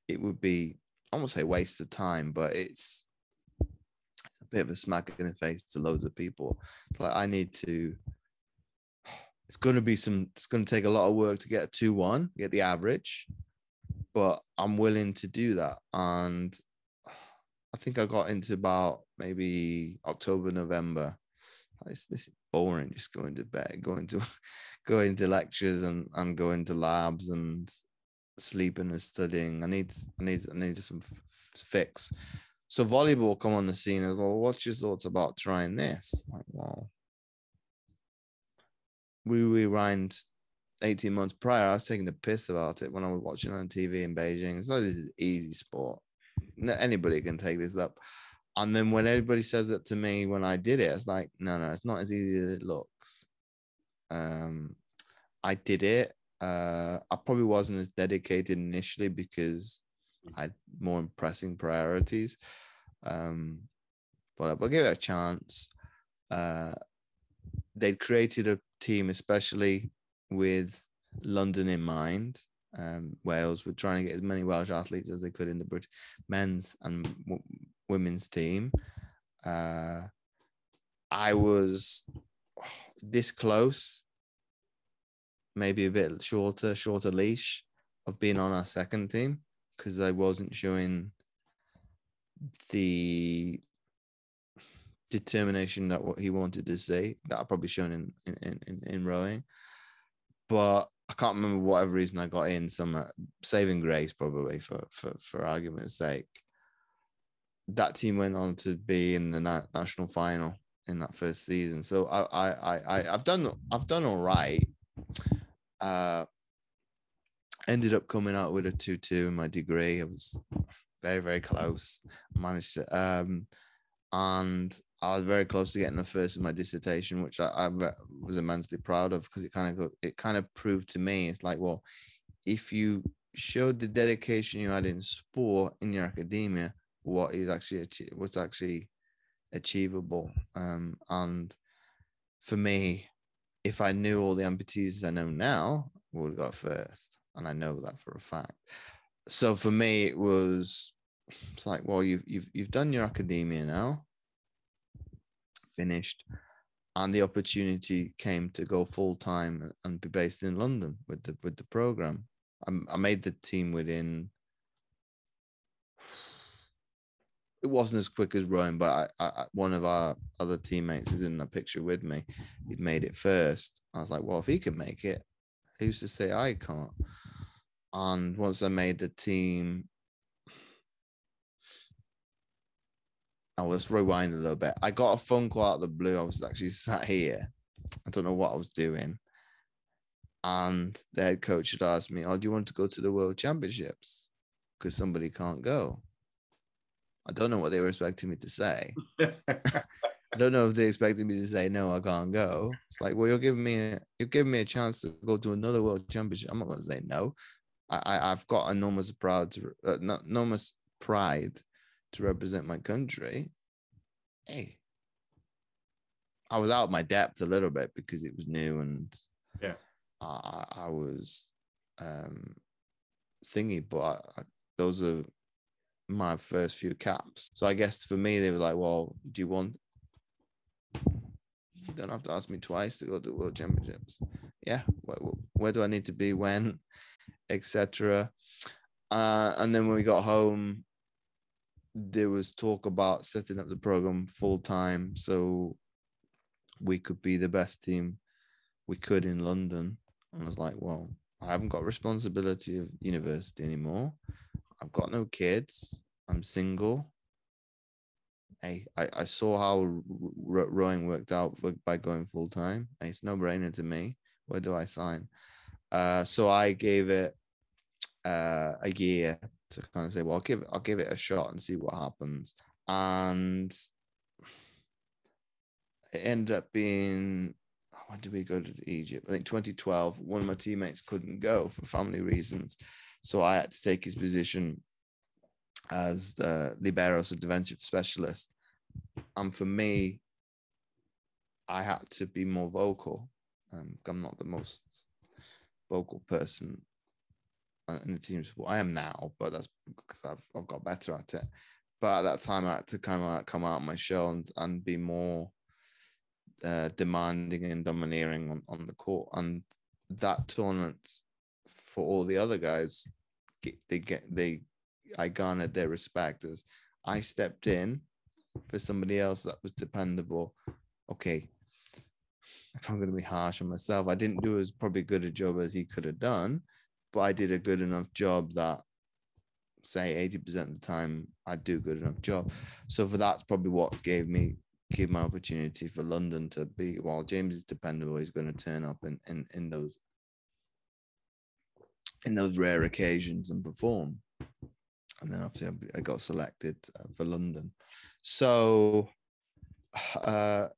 it would be I won't say waste of time, but it's bit of a smack in the face to loads of people. It's like I need to. It's going to be some. It's going to take a lot of work to get a two one, get the average, but I'm willing to do that. And I think I got into about maybe October, November. This, this is boring. Just going to bed, going to going to lectures and and going to labs and sleeping and studying. I need I need I need some fix. So volleyball come on the scene as well. What's your thoughts about trying this? Like, well, we rewind 18 months prior. I was taking the piss about it when I was watching on TV in Beijing. It's like this is easy sport. Anybody can take this up. And then when everybody says it to me when I did it, it's like, no, no, it's not as easy as it looks. Um, I did it. Uh, I probably wasn't as dedicated initially because had more pressing priorities. Um, but I'll give it a chance. Uh, they'd created a team, especially with London in mind. Um, Wales were trying to get as many Welsh athletes as they could in the British men's and w- women's team. Uh, I was this close, maybe a bit shorter, shorter leash of being on our second team because I wasn't showing the determination that what he wanted to see that I probably shown in in, in, in rowing. But I can't remember whatever reason I got in some uh, saving grace probably for for for argument's sake. That team went on to be in the na- national final in that first season. So I I I- I've done I've done all right. Uh ended up coming out with a 2-2 in my degree. I was very, very close. Managed to um and I was very close to getting the first in my dissertation, which I, I was immensely proud of because it kind of it kind of proved to me it's like, well, if you showed the dedication you had in sport in your academia, what is actually what's actually achievable. Um, and for me, if I knew all the amputees I know now, would have got first, and I know that for a fact. So for me, it was it's like, well, you've you've you've done your academia now, finished, and the opportunity came to go full time and be based in London with the with the program. I, made the team within. It wasn't as quick as rowing, but I, I, one of our other teammates who's in the picture with me, he'd made it first. I was like, well, if he can make it, who's to say I can't? And once I made the team, oh, let's rewind a little bit. I got a phone call out of the blue. I was actually sat here. I don't know what I was doing. And the head coach had asked me, Oh, do you want to go to the world championships? Because somebody can't go. I don't know what they were expecting me to say. I don't know if they expected me to say no, I can't go. It's like, well, you're giving me a, you're giving me a chance to go to another world championship. I'm not going to say no. I, I have got enormous proud, to, uh, enormous pride to represent my country. Hey, I was out of my depth a little bit because it was new and yeah, I, I was um thingy, but I, I, those are my first few caps. So I guess for me, they were like, "Well, do you want you don't have to ask me twice to go to World Championships. Yeah, where, where do I need to be when, etc. Uh, and then when we got home, there was talk about setting up the program full time so we could be the best team we could in London. And I was like, well, I haven't got responsibility of university anymore. I've got no kids. I'm single. I, I, I saw how rowing worked out by going full time. It's no brainer to me. Where do I sign? Uh, so I gave it uh, a year to kind of say, well, I'll give it, I'll give it a shot and see what happens. And it ended up being when did we go to Egypt? I think 2012. One of my teammates couldn't go for family reasons, so I had to take his position as the liberos defensive specialist. And for me, I had to be more vocal. Um, I'm not the most vocal person in the team sport. I am now, but that's because I've I've got better at it. But at that time, I had to kind of like come out of my shell and, and be more uh, demanding and domineering on, on the court. And that tournament for all the other guys, they get they I garnered their respect as I stepped in for somebody else that was dependable. Okay, if I'm going to be harsh on myself, I didn't do as probably good a job as he could have done, but I did a good enough job that say 80% of the time I do a good enough job. So for that's probably what gave me gave my opportunity for London to be while James is dependable, he's going to turn up in in, in those in those rare occasions and perform and then obviously I got selected uh, for London. So uh,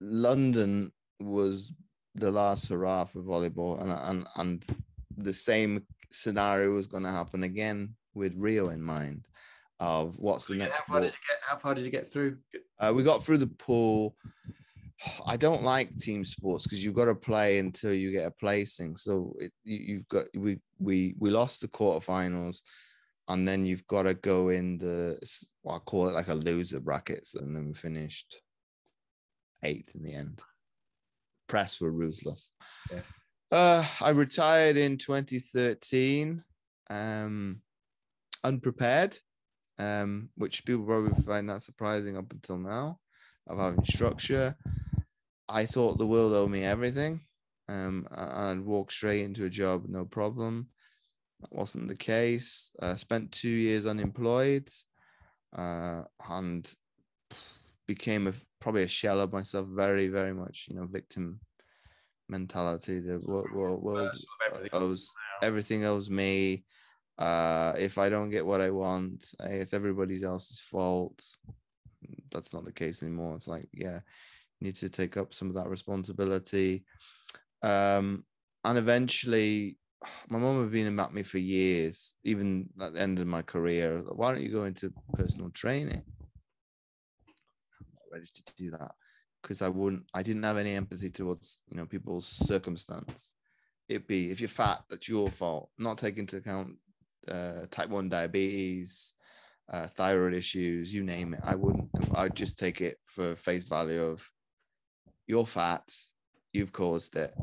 London was the last hurrah for volleyball, and and and the same scenario was going to happen again with Rio in mind. Of what's the next? How far, get, how far did you get through? Uh, we got through the pool. I don't like team sports because you've got to play until you get a placing. So it, you, have got we we we lost the quarterfinals and then you've got to go in the well, I call it like a loser brackets, and then we finished eighth in the end. Press were ruthless. Yeah. Uh, I retired in 2013, um, unprepared, um, which people probably find that surprising up until now, of having structure. I thought the world owed me everything. Um, I'd walk straight into a job, no problem. That wasn't the case. Uh, spent two years unemployed uh, and became a, probably a shell of myself. Very, very much, you know, victim mentality. The world, world, world everything owes everything owes me. Uh, if I don't get what I want, it's everybody else's fault. That's not the case anymore. It's like, yeah, you need to take up some of that responsibility. Um, and eventually my mom had been about me for years, even at the end of my career. Why don't you go into personal training? Ready to do that because I wouldn't. I didn't have any empathy towards you know people's circumstance. It'd be if you're fat, that's your fault. Not taking into account uh, type one diabetes, uh, thyroid issues, you name it. I wouldn't. I'd just take it for face value of you're fat, you've caused it.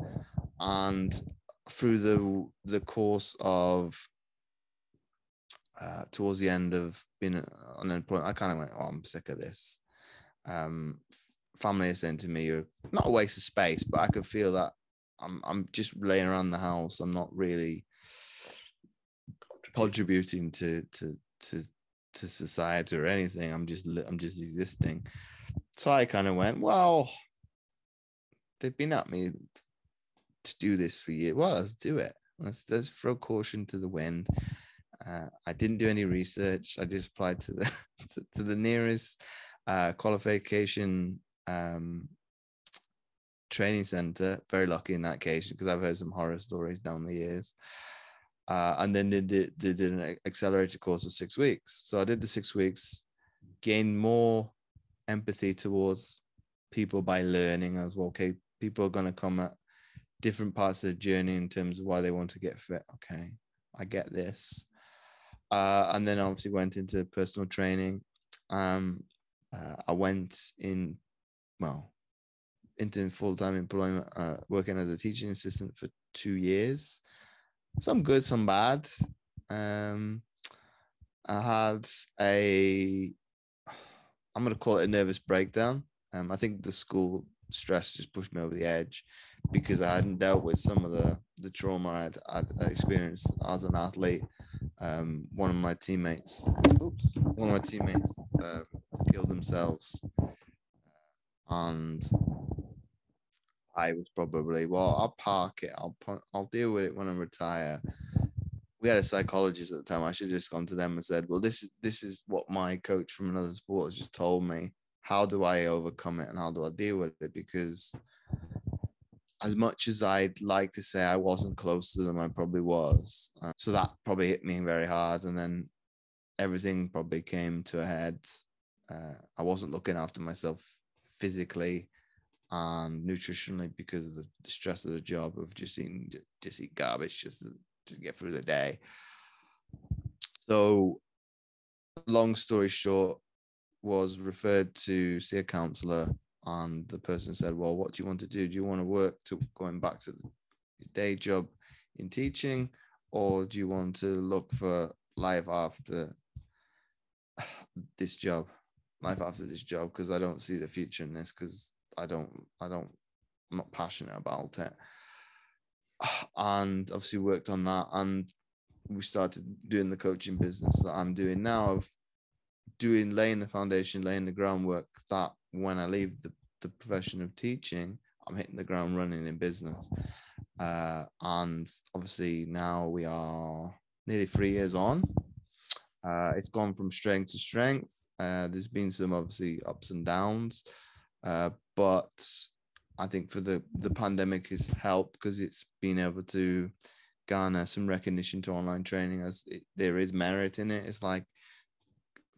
And through the the course of uh, towards the end of being unemployed, I kind of went, "Oh, I'm sick of this." Um, family is saying to me, "You're not a waste of space," but I could feel that I'm I'm just laying around the house. I'm not really contributing to to to to society or anything. I'm just I'm just existing. So I kind of went, well, they've been at me to do this for years. Well, let's do it. Let's let's throw caution to the wind. Uh, I didn't do any research. I just applied to the to, to the nearest uh, qualification um, training center. Very lucky in that case because I've heard some horror stories down the years. Uh, and then they did, they did an accelerated course of six weeks. So I did the six weeks, gained more empathy towards people by learning as well. Okay, people are going to come at different parts of the journey in terms of why they want to get fit. Okay, I get this. Uh, and then obviously went into personal training. Um, uh, I went in, well, into full time employment, uh, working as a teaching assistant for two years some good, some bad. Um, I had a, I'm going to call it a nervous breakdown. Um, I think the school stress just pushed me over the edge because I hadn't dealt with some of the the trauma I'd, I'd experienced as an athlete. Um, one of my teammates, oops, one of my teammates uh, killed themselves, and I was probably well. I'll park it. I'll I'll deal with it when I retire. We had a psychologist at the time. I should have just gone to them and said, "Well, this is this is what my coach from another sport has just told me. How do I overcome it and how do I deal with it?" Because as much as I'd like to say I wasn't close to them, I probably was. Uh, so that probably hit me very hard, and then everything probably came to a head. Uh, I wasn't looking after myself physically and nutritionally because of the, the stress of the job of just eating just eat garbage just to, to get through the day. So, long story short, was referred to see a counselor, and the person said, "Well, what do you want to do? Do you want to work to going back to the day job in teaching, or do you want to look for life after this job, life after this job? Because I don't see the future in this. Because I don't, I don't, I'm not passionate about it. And obviously worked on that, and we started doing the coaching business that I'm doing now of doing laying the foundation, laying the groundwork that when I leave the, the profession of teaching, I'm hitting the ground running in business. Uh, and obviously now we are nearly three years on. Uh, it's gone from strength to strength. Uh, there's been some obviously ups and downs. Uh, but I think for the the pandemic has helped because it's been able to garner some recognition to online training as it, there is merit in it. It's like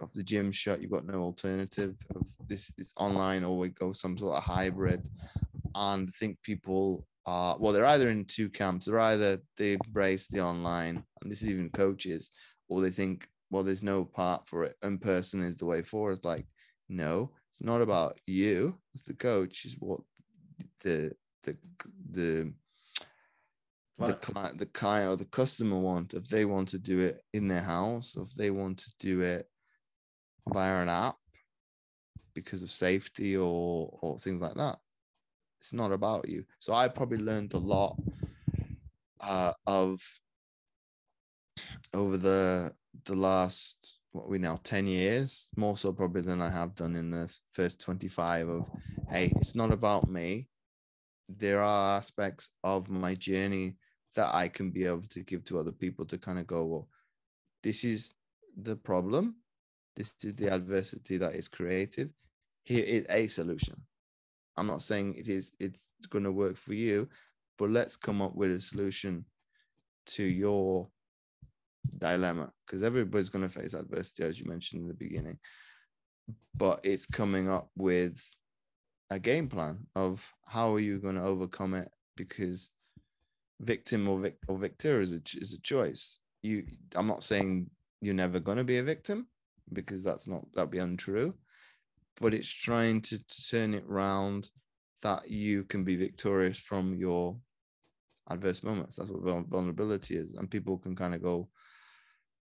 off the gym shut, you've got no alternative of this is online or we go some sort of hybrid. And I think people are well, they're either in two camps. They're either they embrace the online, and this is even coaches, or they think, well, there's no part for it. And person is the way forward. It's like, no, it's not about you as the coach. Is what the the the the client, the client or the customer want. If they want to do it in their house, if they want to do it via an app because of safety or or things like that, it's not about you. So I probably learned a lot uh, of over the the last what we now 10 years? More so probably than i have done in the first 25 of hey it's not about me. There are aspects of my journey that i can be able to give to other people to kind of go well this is the problem. This is the adversity that is created. Here is a solution. I'm not saying it is it's going to work for you but let's come up with a solution to your dilemma because everybody's going to face adversity, as you mentioned in the beginning. But it's coming up with a game plan of how are you going to overcome it because victim or, vic- or victor is a, is a choice. You, I'm not saying you're never going to be a victim because that's not that'd be untrue, but it's trying to, to turn it round that you can be victorious from your adverse moments. That's what vulnerability is. And people can kind of go,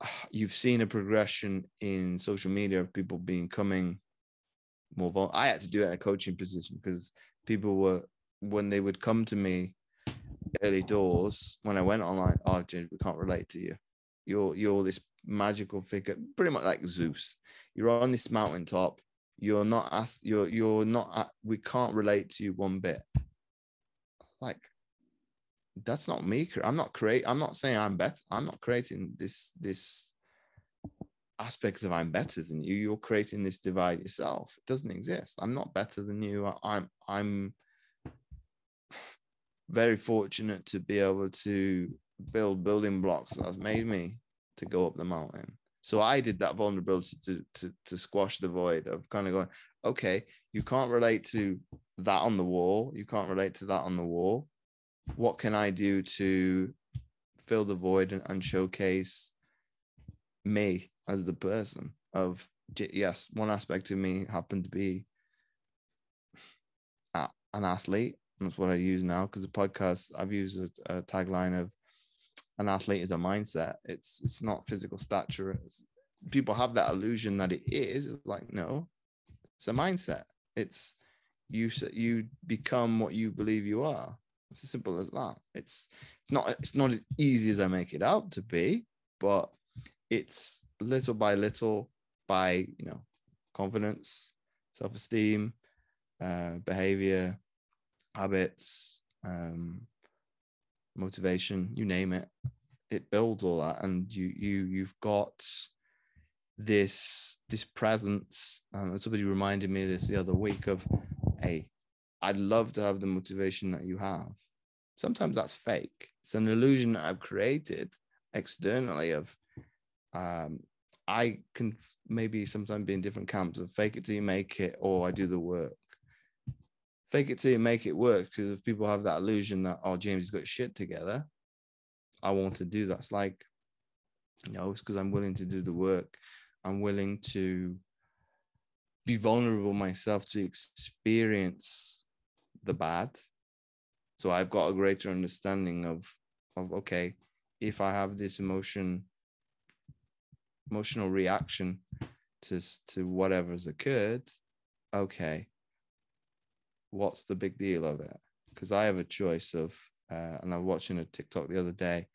you've seen a progression in social media of people being coming more vulnerable. I had to do it in a coaching position because people were, when they would come to me early doors, when I went online, oh, James, we can't relate to you. You're, you're this magical figure, pretty much like Zeus. You're on this mountaintop. You're not as you're you're not. we can't relate to you one bit. Like that's not me. I'm not create. I'm not saying I'm better. I'm not creating this this aspect of I'm better than you. You're creating this divide yourself. It doesn't exist. I'm not better than you. I'm I'm very fortunate to be able to build building blocks that has made me to go up the mountain. So I did that vulnerability to, to, to squash the void of kind of going, okay, you can't relate to that on the wall. You can't relate to that on the wall. What can I do to fill the void and, and showcase me as the person of yes, one aspect of me happened to be an athlete. That's what I use now because the podcast I've used a, a tagline of an athlete is a mindset. It's it's not physical stature. It's, people have that illusion that it is. It's like no, it's a mindset. It's you you become what you believe you are. It's as simple as that. It's it's not it's not as easy as I make it out to be, but it's little by little by you know confidence, self esteem, uh, behavior, habits, um, motivation, you name it, it builds all that, and you you you've got this this presence. Um, somebody reminded me this the other week of, hey, I'd love to have the motivation that you have. Sometimes that's fake. It's an illusion that I've created externally of um, I can maybe sometimes be in different camps of fake it till you make it, or I do the work fake it till you make it work. Because if people have that illusion that oh James has got shit together, I want to do that. It's like, no, it's because I'm willing to do the work. I'm willing to be vulnerable myself to experience the bad. So I've got a greater understanding of of okay, if I have this emotion, emotional reaction to to whatever's occurred, okay, what's the big deal of it? Because I have a choice of, uh, and I was watching a TikTok the other day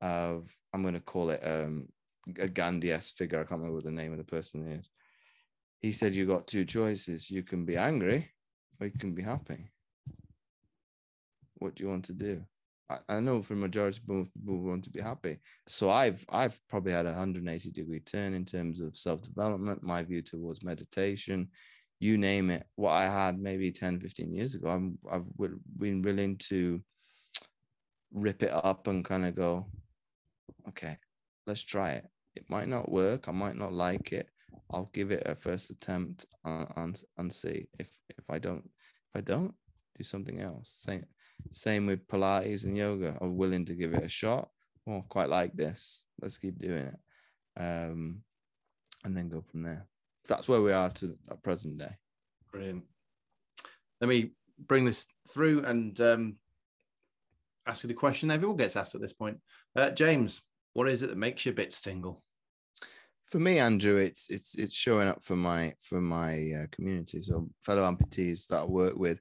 of, I'm going to call it um, a Gandhi figure. I can't remember what the name of the person is. He said, You got two choices. You can be angry or you can be happy. What do you want to do? I, I know for majority people want to be happy. So I've I've probably had a 180 degree turn in terms of self-development, my view towards meditation, you name it, what I had maybe 10, 15 years ago, I'm, I've been willing to rip it up and kind of go, okay, let's try it. It might not work. I might not like it. I'll give it a first attempt and, and, and see if, if I don't, if I don't do something else. Same, same with Pilates and yoga. I'm willing to give it a shot. Oh, quite like this. Let's keep doing it. Um, and then go from there that's where we are to at present day. Brilliant. Let me bring this through and um, ask you the question everyone gets asked at this point. Uh, James, what is it that makes you a bit tingle? For me, Andrew, it's it's it's showing up for my for my uh, community, so fellow amputees that I work with.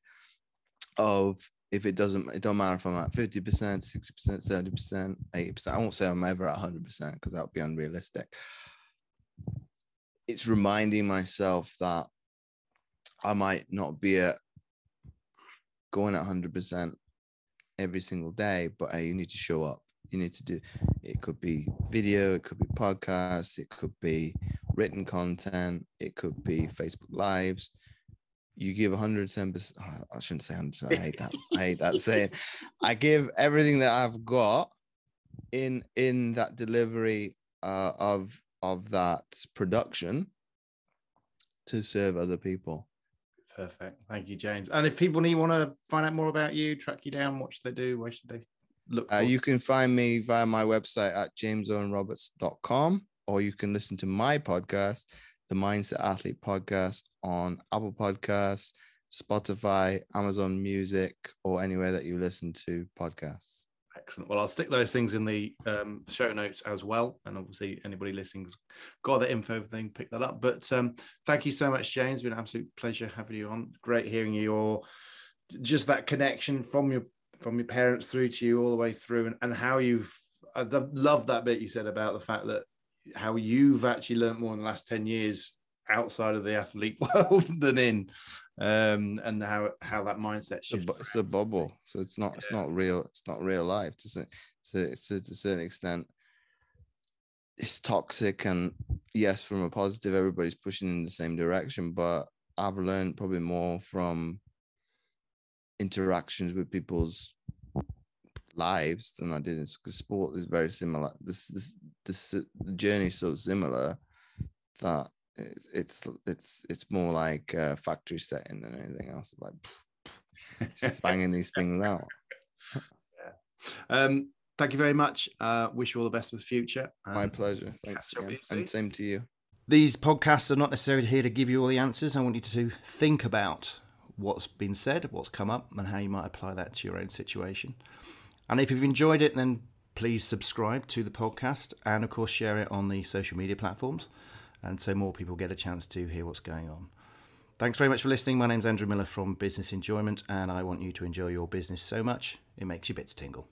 Of if it doesn't, it don't matter if I'm at fifty percent, sixty percent, seventy percent, eighty percent. I won't say I'm ever at hundred percent because that would be unrealistic it's reminding myself that I might not be at going at 100% every single day, but hey, you need to show up. You need to do it could be video, it could be podcasts, it could be written content, it could be Facebook lives. You give 110%. Oh, I shouldn't say 100%. I hate that. I hate that saying. I give everything that I've got in in that delivery uh, of of that production to serve other people. Perfect. Thank you, James. And if people need want to find out more about you, track you down, what should they do? Where should they look? Uh, you can find me via my website at jamesowenroberts.com, or you can listen to my podcast, the Mindset Athlete Podcast, on Apple Podcasts, Spotify, Amazon Music, or anywhere that you listen to podcasts. Excellent. Well, I'll stick those things in the um, show notes as well. And obviously, anybody listening got the info thing, pick that up. But um, thank you so much, James. It's been an absolute pleasure having you on. Great hearing your just that connection from your from your parents through to you all the way through, and, and how you've. I love that bit you said about the fact that how you've actually learned more in the last ten years outside of the athlete world than in um and how how that mindset it's a, it's a bubble. So it's not yeah. it's not real it's not real life to, so to, to a certain extent. It's toxic and yes from a positive everybody's pushing in the same direction but i've learned probably more from interactions with people's lives than i did in because sport is very similar. This this this the journey is so similar that it's it's it's, it's more like a factory setting than anything else. Like just banging these things out. Yeah. Um, thank you very much. Uh, wish you all the best for the future. My pleasure. Thanks. And same to you. These podcasts are not necessarily here to give you all the answers. I want you to think about what's been said, what's come up, and how you might apply that to your own situation. And if you've enjoyed it, then please subscribe to the podcast and, of course, share it on the social media platforms and so more people get a chance to hear what's going on. Thanks very much for listening. My name's Andrew Miller from Business Enjoyment, and I want you to enjoy your business so much it makes your bits tingle.